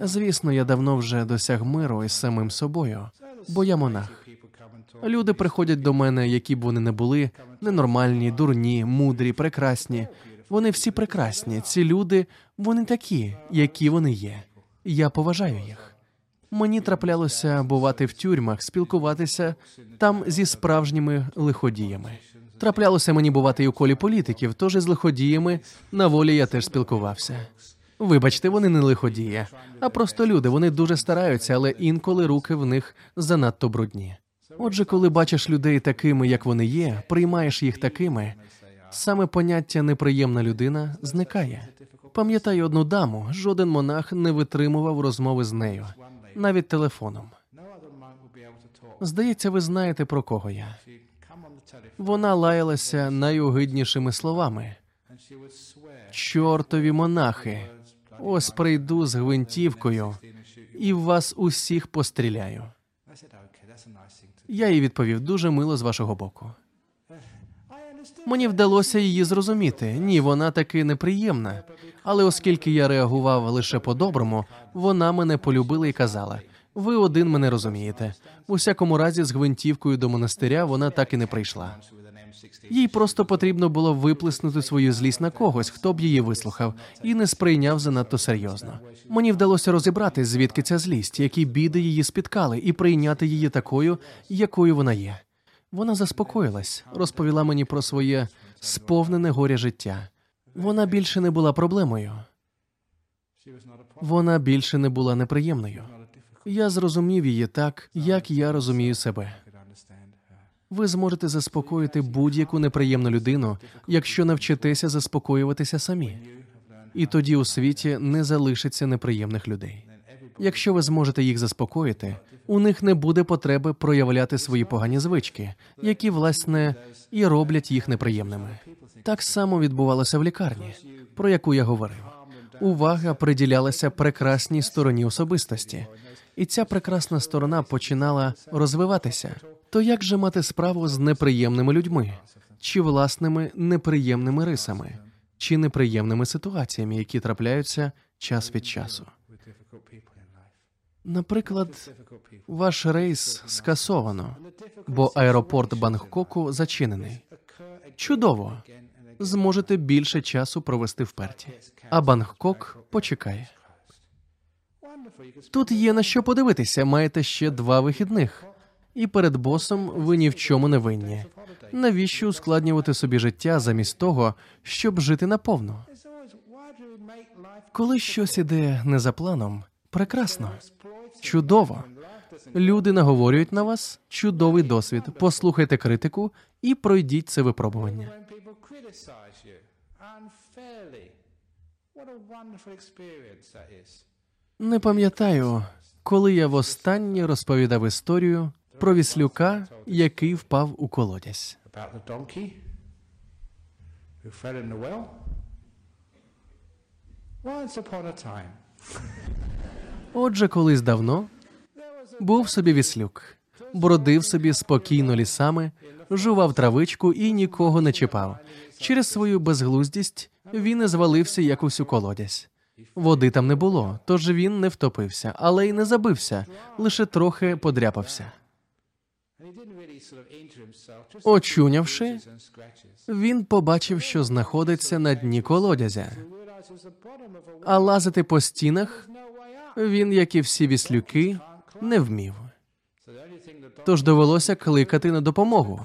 Звісно, я давно вже досяг миру із самим собою, бо я монах. Люди приходять до мене, які б вони не були, ненормальні, дурні, мудрі, прекрасні. Вони всі прекрасні. Ці люди, вони такі, які вони є. Я поважаю їх. Мені траплялося бувати в тюрмах, спілкуватися там зі справжніми лиходіями. Траплялося мені бувати і у колі політиків, тож із лиходіями на волі я теж спілкувався. Вибачте, вони не лиходії, а просто люди. Вони дуже стараються, але інколи руки в них занадто брудні. Отже, коли бачиш людей такими, як вони є, приймаєш їх такими, саме поняття неприємна людина зникає. Пам'ятаю одну даму, жоден монах не витримував розмови з нею, навіть телефоном. Здається, ви знаєте про кого я. Вона лаялася найогиднішими словами. Чортові монахи, ось прийду з гвинтівкою і в вас усіх постріляю. Я їй відповів дуже мило з вашого боку. Мені вдалося її зрозуміти. Ні, вона таки неприємна. Але оскільки я реагував лише по-доброму, вона мене полюбила і казала: ви один мене розумієте. В усякому разі, з гвинтівкою до монастиря вона так і не прийшла. With an M16. Їй просто потрібно було виплеснути свою злість на когось, хто б її вислухав, і не сприйняв занадто серйозно. Мені вдалося розібрати, звідки ця злість, які біди її спіткали, і прийняти її такою, якою вона є. Вона заспокоїлась, розповіла мені про своє сповнене горя життя. Вона більше не була проблемою, вона більше не була неприємною. Я зрозумів її так, як я розумію себе. Ви зможете заспокоїти будь-яку неприємну людину, якщо навчитеся заспокоюватися самі. І тоді у світі не залишиться неприємних людей. Якщо ви зможете їх заспокоїти, у них не буде потреби проявляти свої погані звички, які власне і роблять їх неприємними. Так само відбувалося в лікарні, про яку я говорив. Увага приділялася прекрасній стороні особистості, і ця прекрасна сторона починала розвиватися. То як же мати справу з неприємними людьми, чи власними неприємними рисами, чи неприємними ситуаціями, які трапляються час від часу? Наприклад, ваш рейс скасовано, бо аеропорт Бангкоку зачинений. Чудово, зможете більше часу провести в Перті, а Бангкок почекає. Тут є на що подивитися. Маєте ще два вихідних, і перед босом ви ні в чому не винні. Навіщо ускладнювати собі життя замість того, щоб жити life Коли щось іде не за планом, прекрасно, чудово. Люди наговорюють на вас чудовий досвід. Послухайте критику і пройдіть це випробування. experience that is. Не пам'ятаю, коли я востаннє розповідав історію про віслюка, який впав у колодязь. Отже, колись давно був собі віслюк, бродив собі спокійно лісами, жував травичку і нікого не чіпав. Через свою безглуздість він і звалився якось у колодязь. Води там не було, тож він не втопився, але й не забився, лише трохи подряпався. Очунявши, він побачив, що знаходиться на дні колодязя, а лазити по стінах він, як і всі віслюки, не вмів. Тож довелося кликати на допомогу.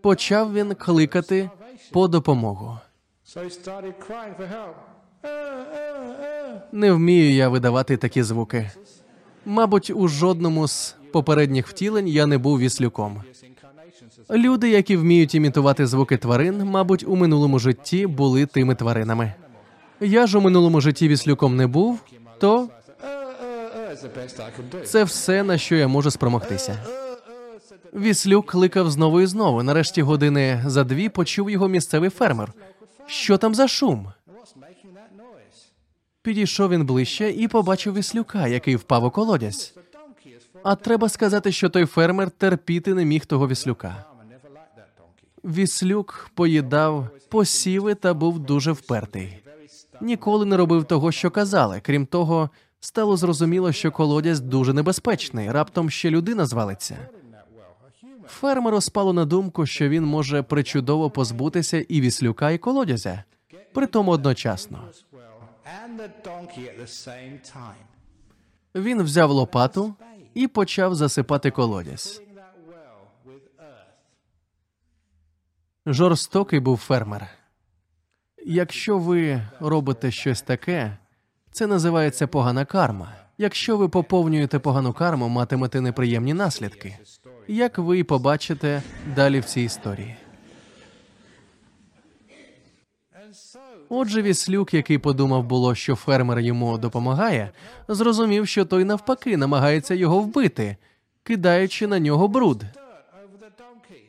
Почав він кликати по допомогу. Uh, uh, uh. Не вмію я видавати такі звуки. Мабуть, у жодному з попередніх втілень я не був віслюком. Люди, які вміють імітувати звуки тварин, мабуть, у минулому житті були тими тваринами. Я ж у минулому житті віслюком не був, то це все, на що я можу спромогтися. Віслюк кликав знову і знову. Нарешті години за дві почув його місцевий фермер. Що там за шум? Підійшов він ближче і побачив віслюка, який впав у колодязь. А треба сказати, що той фермер терпіти не міг того віслюка. Віслюк поїдав посіви та був дуже впертий. Ніколи не робив того, що казали. Крім того, стало зрозуміло, що колодязь дуже небезпечний. Раптом ще людина звалиться. Фермеру спало на думку, що він може причудово позбутися і віслюка, і колодязя. Притому одночасно. Він взяв лопату і почав засипати колодязь. Жорстокий був фермер. Якщо ви робите щось таке, це називається погана карма. Якщо ви поповнюєте погану карму, матимете неприємні наслідки. Як ви побачите далі в цій історії. Отже, віслюк, який подумав було, що фермер йому допомагає, зрозумів, що той навпаки намагається його вбити, кидаючи на нього бруд.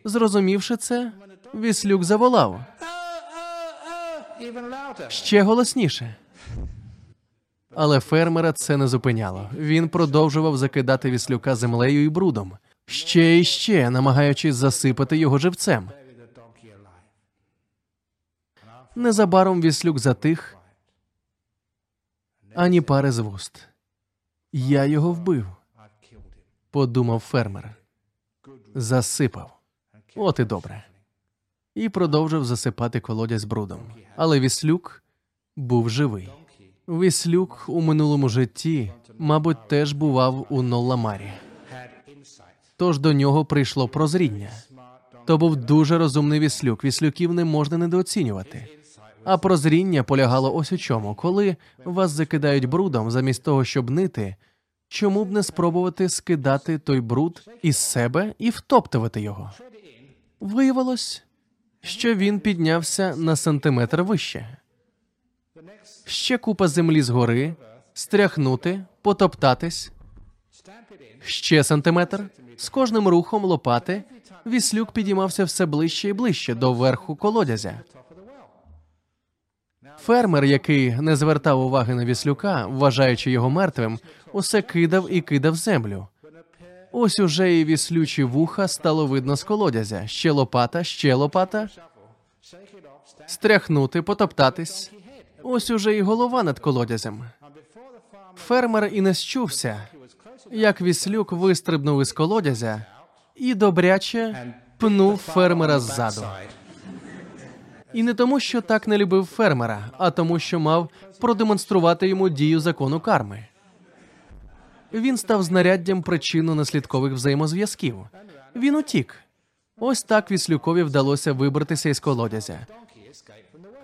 Зрозумівши це, віслюк заволав ще голосніше. Але фермера це не зупиняло. Він продовжував закидати віслюка землею і брудом, ще і ще, намагаючись засипати його живцем. Незабаром віслюк затих, ані пари з вуст. Я його вбив, подумав фермер. Засипав. От і добре. І продовжив засипати колодязь брудом. Але віслюк був живий. Віслюк у минулому житті, мабуть, теж бував у Нолламарі. Тож до нього прийшло прозріння. То був дуже розумний віслюк. Віслюків не можна недооцінювати. А прозріння полягало ось у чому. Коли вас закидають брудом, замість того, щоб нити, чому б не спробувати скидати той бруд із себе і втоптувати його? Виявилось, що він піднявся на сантиметр вище. Ще купа землі згори, стряхнути, потоптатись. Ще сантиметр. З кожним рухом лопати віслюк підіймався все ближче і ближче до верху колодязя. Фермер, який не звертав уваги на віслюка, вважаючи його мертвим, усе кидав і кидав землю. Ось уже і віслючі вуха стало видно з колодязя. Ще лопата, ще лопата. Стряхнути, потоптатись. Ось уже і голова над колодязем. Фермер і не close як віслюк вистрибнув із колодязя і добряче пнув фермера ззаду. І не тому, що так не любив фермера, а тому, що мав продемонструвати йому дію закону карми. Він став знаряддям причинно-наслідкових взаємозв'язків. Він утік. Ось так Віслюкові вдалося вибратися із колодязя.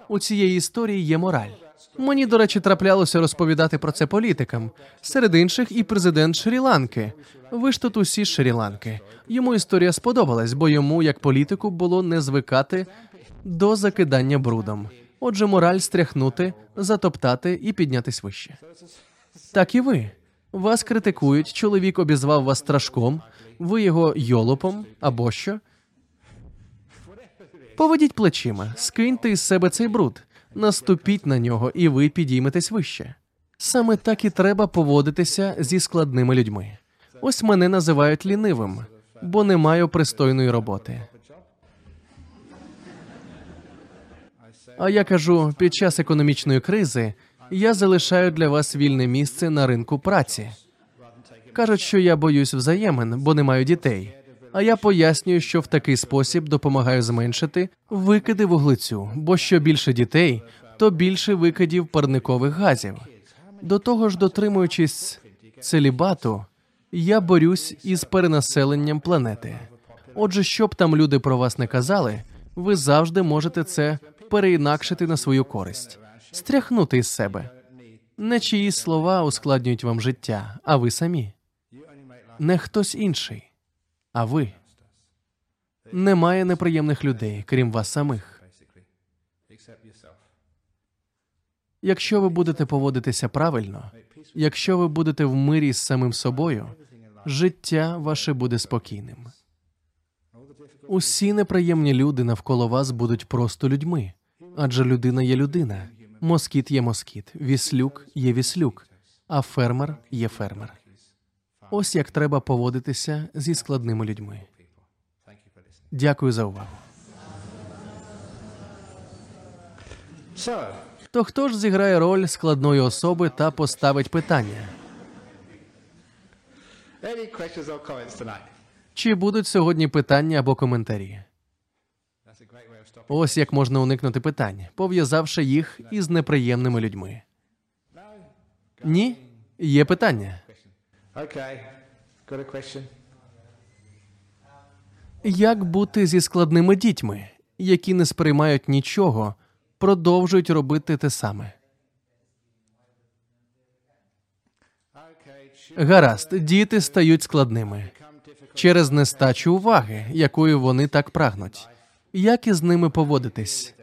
У цієї історії є мораль. Мені, до речі, траплялося розповідати про це політикам. Серед інших і президент Шрі-Ланки. Ви ж тут усі Шрі-Ланки. Йому історія сподобалась, бо йому, як політику, було не звикати до закидання брудом. Отже, мораль стряхнути, затоптати і піднятись вище. Так і ви. Вас критикують, чоловік обізвав вас страшком, ви його йолопом або що. Поведіть плечима, скиньте із себе цей бруд, наступіть на нього, і ви підійметесь вище. Саме так і треба поводитися зі складними людьми. Ось мене називають лінивим, бо не маю пристойної роботи. А я кажу, під час економічної кризи я залишаю для вас вільне місце на ринку праці. Кажуть, що я боюсь взаємин, бо не маю дітей. А я пояснюю, що в такий спосіб допомагаю зменшити викиди вуглецю, бо що більше дітей, то більше викидів парникових газів. До того ж, дотримуючись целібату, я борюсь із перенаселенням планети. Отже, що б там люди про вас не казали, ви завжди можете це переінакшити на свою користь, стряхнути із себе. Не чиїсь слова ускладнюють вам життя, а ви самі. Не хтось інший, а ви. Немає неприємних людей, крім вас самих. Якщо ви будете поводитися правильно, якщо ви будете в мирі з самим собою, життя ваше буде спокійним. Усі неприємні люди навколо вас будуть просто людьми, адже людина є людина, москіт є москіт, віслюк є віслюк, а фермер є фермер. Ось як треба поводитися зі складними людьми. Дякую за увагу. То хто ж зіграє роль складної особи та поставить питання? Чи будуть сьогодні питання або коментарі? Ось як можна уникнути питань, пов'язавши їх із неприємними людьми. Ні, є питання. Okay, got a question? Як бути зі складними дітьми, які не сприймають нічого, продовжують робити те саме? Гаразд, діти стають складними через нестачу уваги, якою вони так прагнуть. Як із ними поводитись?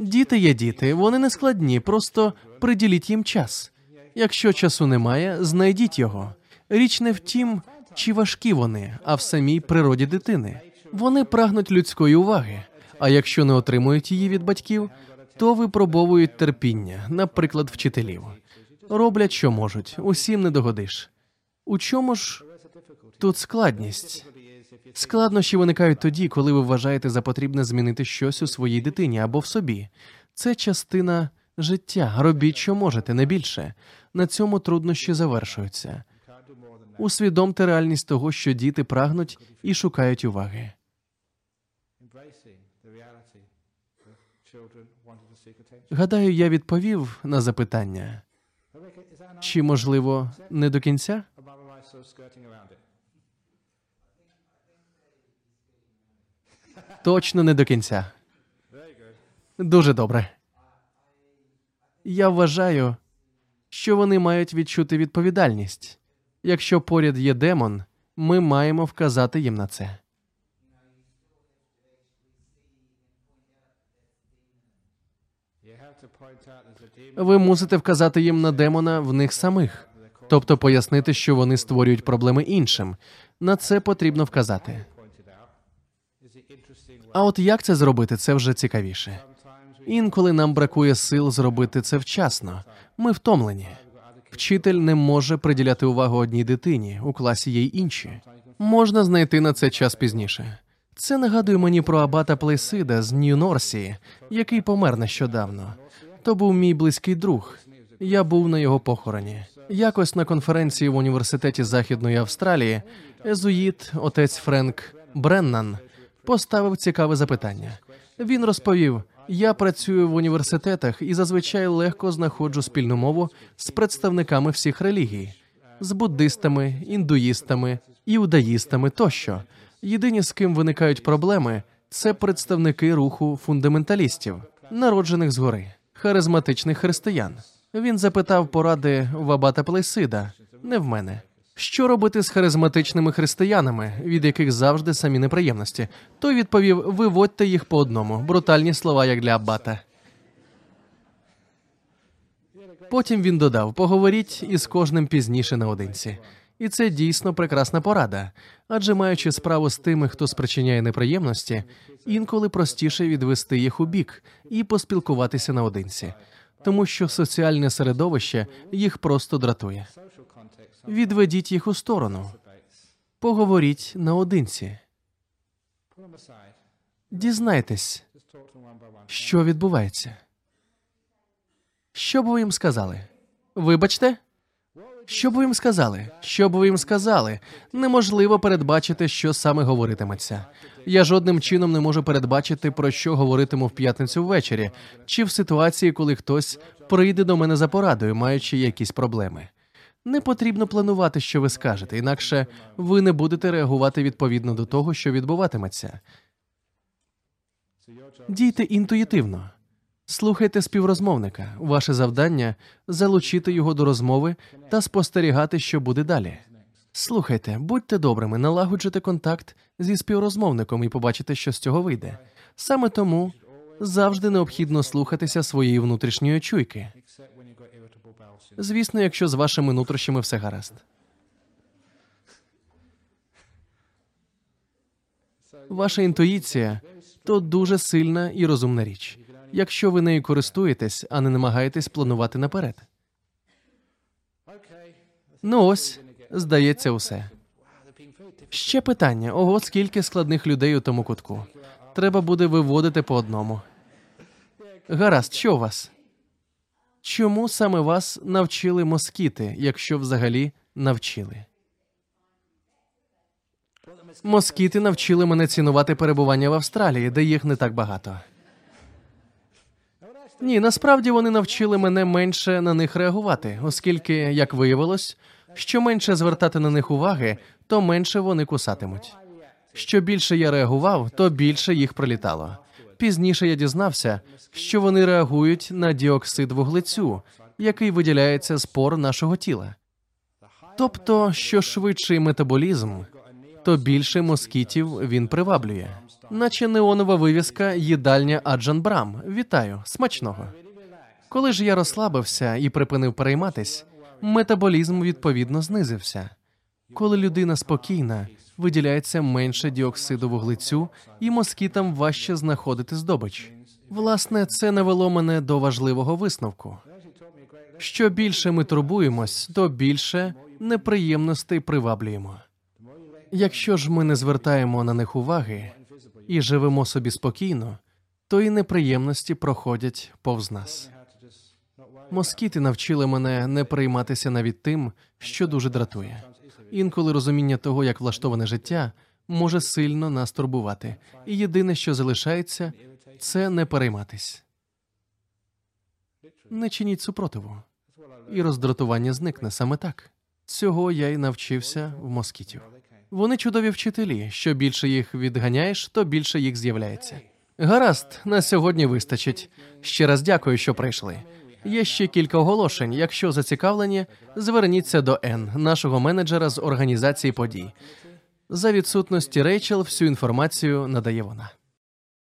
Діти є діти, вони не складні, просто приділіть їм час. Якщо часу немає, знайдіть його. Річ не в тім, чи важкі вони, а в самій природі дитини. Вони прагнуть людської уваги. А якщо не отримують її від батьків, то випробовують терпіння, наприклад, вчителів. Роблять, що можуть, усім не догодиш. У чому ж тут складність? Складнощі виникають тоді, коли ви вважаєте за потрібне змінити щось у своїй дитині або в собі. Це частина життя. Робіть, що можете, не більше. На цьому труднощі завершуються. Усвідомте реальність того, що діти прагнуть і шукають уваги. Гадаю, я відповів на запитання. Чи можливо не до кінця? Точно не до кінця. Дуже добре. Я вважаю, що вони мають відчути відповідальність. Якщо поряд є демон, ми маємо вказати їм на це. Ви мусите вказати їм на демона в них самих, тобто пояснити, що вони створюють проблеми іншим. На це потрібно вказати. А от як це зробити, це вже цікавіше. Інколи нам бракує сил зробити це вчасно. Ми втомлені. Вчитель не може приділяти увагу одній дитині, у класі є й інші. Можна знайти на це час пізніше. Це нагадує мені про абата Плейсида з Нью-Норсії, який помер нещодавно. То був мій близький друг. Я був на його похороні. Якось на конференції в університеті Західної Австралії езуїт, отець Френк Бреннан, поставив цікаве запитання. Він розповів: я працюю в університетах і зазвичай легко знаходжу спільну мову з представниками всіх релігій, з буддистами, індуїстами, іудаїстами тощо. Єдині, з ким виникають проблеми, це представники руху фундаменталістів, народжених згори, харизматичних християн. Він запитав поради в Абата Плейсида, не в мене. Що робити з харизматичними християнами, від яких завжди самі неприємності? Той відповів: виводьте їх по одному. Брутальні слова, як для Аббата. Потім він додав: поговоріть із кожним пізніше наодинці. І це дійсно прекрасна порада. Адже маючи справу з тими, хто спричиняє неприємності, інколи простіше відвести їх у бік і поспілкуватися наодинці, тому що соціальне середовище їх просто дратує. Відведіть їх у сторону, поговоріть наодинці, дізнайтесь, що відбувається. Що б ви їм сказали? Вибачте? Що б ви їм сказали? Що б ви їм сказали? Неможливо передбачити, що саме говоритиметься. Я жодним чином не можу передбачити, про що говоритиму в п'ятницю ввечері, чи в ситуації, коли хтось прийде до мене за порадою, маючи якісь проблеми. Не потрібно планувати, що ви скажете, інакше ви не будете реагувати відповідно до того, що відбуватиметься. Дійте інтуїтивно. Слухайте співрозмовника. Ваше завдання залучити його до розмови та спостерігати, що буде далі. Слухайте, будьте добрими, налагоджуйте контакт зі співрозмовником і побачите, що з цього вийде. Саме тому завжди необхідно слухатися своєї внутрішньої чуйки. Звісно, якщо з вашими нутрощами все гаразд. Ваша інтуїція то дуже сильна і розумна річ, якщо ви нею користуєтесь, а не намагаєтесь планувати наперед. Ну ось, здається, усе. Ще питання: ого, скільки складних людей у тому кутку. Треба буде виводити по одному. Гаразд, що у вас? Чому саме вас навчили москіти, якщо взагалі навчили? Москіти навчили мене цінувати перебування в Австралії, де їх не так багато. Ні, насправді вони навчили мене менше на них реагувати, оскільки, як виявилось, що менше звертати на них уваги, то менше вони кусатимуть. Що більше я реагував, то більше їх прилітало. Пізніше я дізнався, що вони реагують на діоксид вуглецю, який виділяється з пор нашого тіла. Тобто, що швидший метаболізм, то більше москітів він приваблює. Наче неонова вивіска їдальня Аджан Брам. Вітаю, смачного. Коли ж я розслабився і припинив перейматись, метаболізм відповідно знизився. Коли людина спокійна, виділяється менше діоксиду вуглецю, і москітам важче знаходити здобич. Власне, це навело мене до важливого висновку. Що більше ми турбуємось, то більше неприємностей приваблюємо. Якщо ж ми не звертаємо на них уваги і живемо собі спокійно, то і неприємності проходять повз нас. Москіти навчили мене не прийматися навіть тим, що дуже дратує. Інколи розуміння того, як влаштоване життя, може сильно нас турбувати, і єдине, що залишається, це не перейматись. Не чиніть супротиву, і роздратування зникне саме так. Цього я й навчився в москітів. Вони чудові вчителі. Що більше їх відганяєш, то більше їх з'являється. Гаразд, на сьогодні вистачить. Ще раз дякую, що прийшли. Є ще кілька оголошень. Якщо зацікавлені, зверніться до Н, нашого менеджера з організації подій. За відсутності Рейчел всю інформацію надає вона.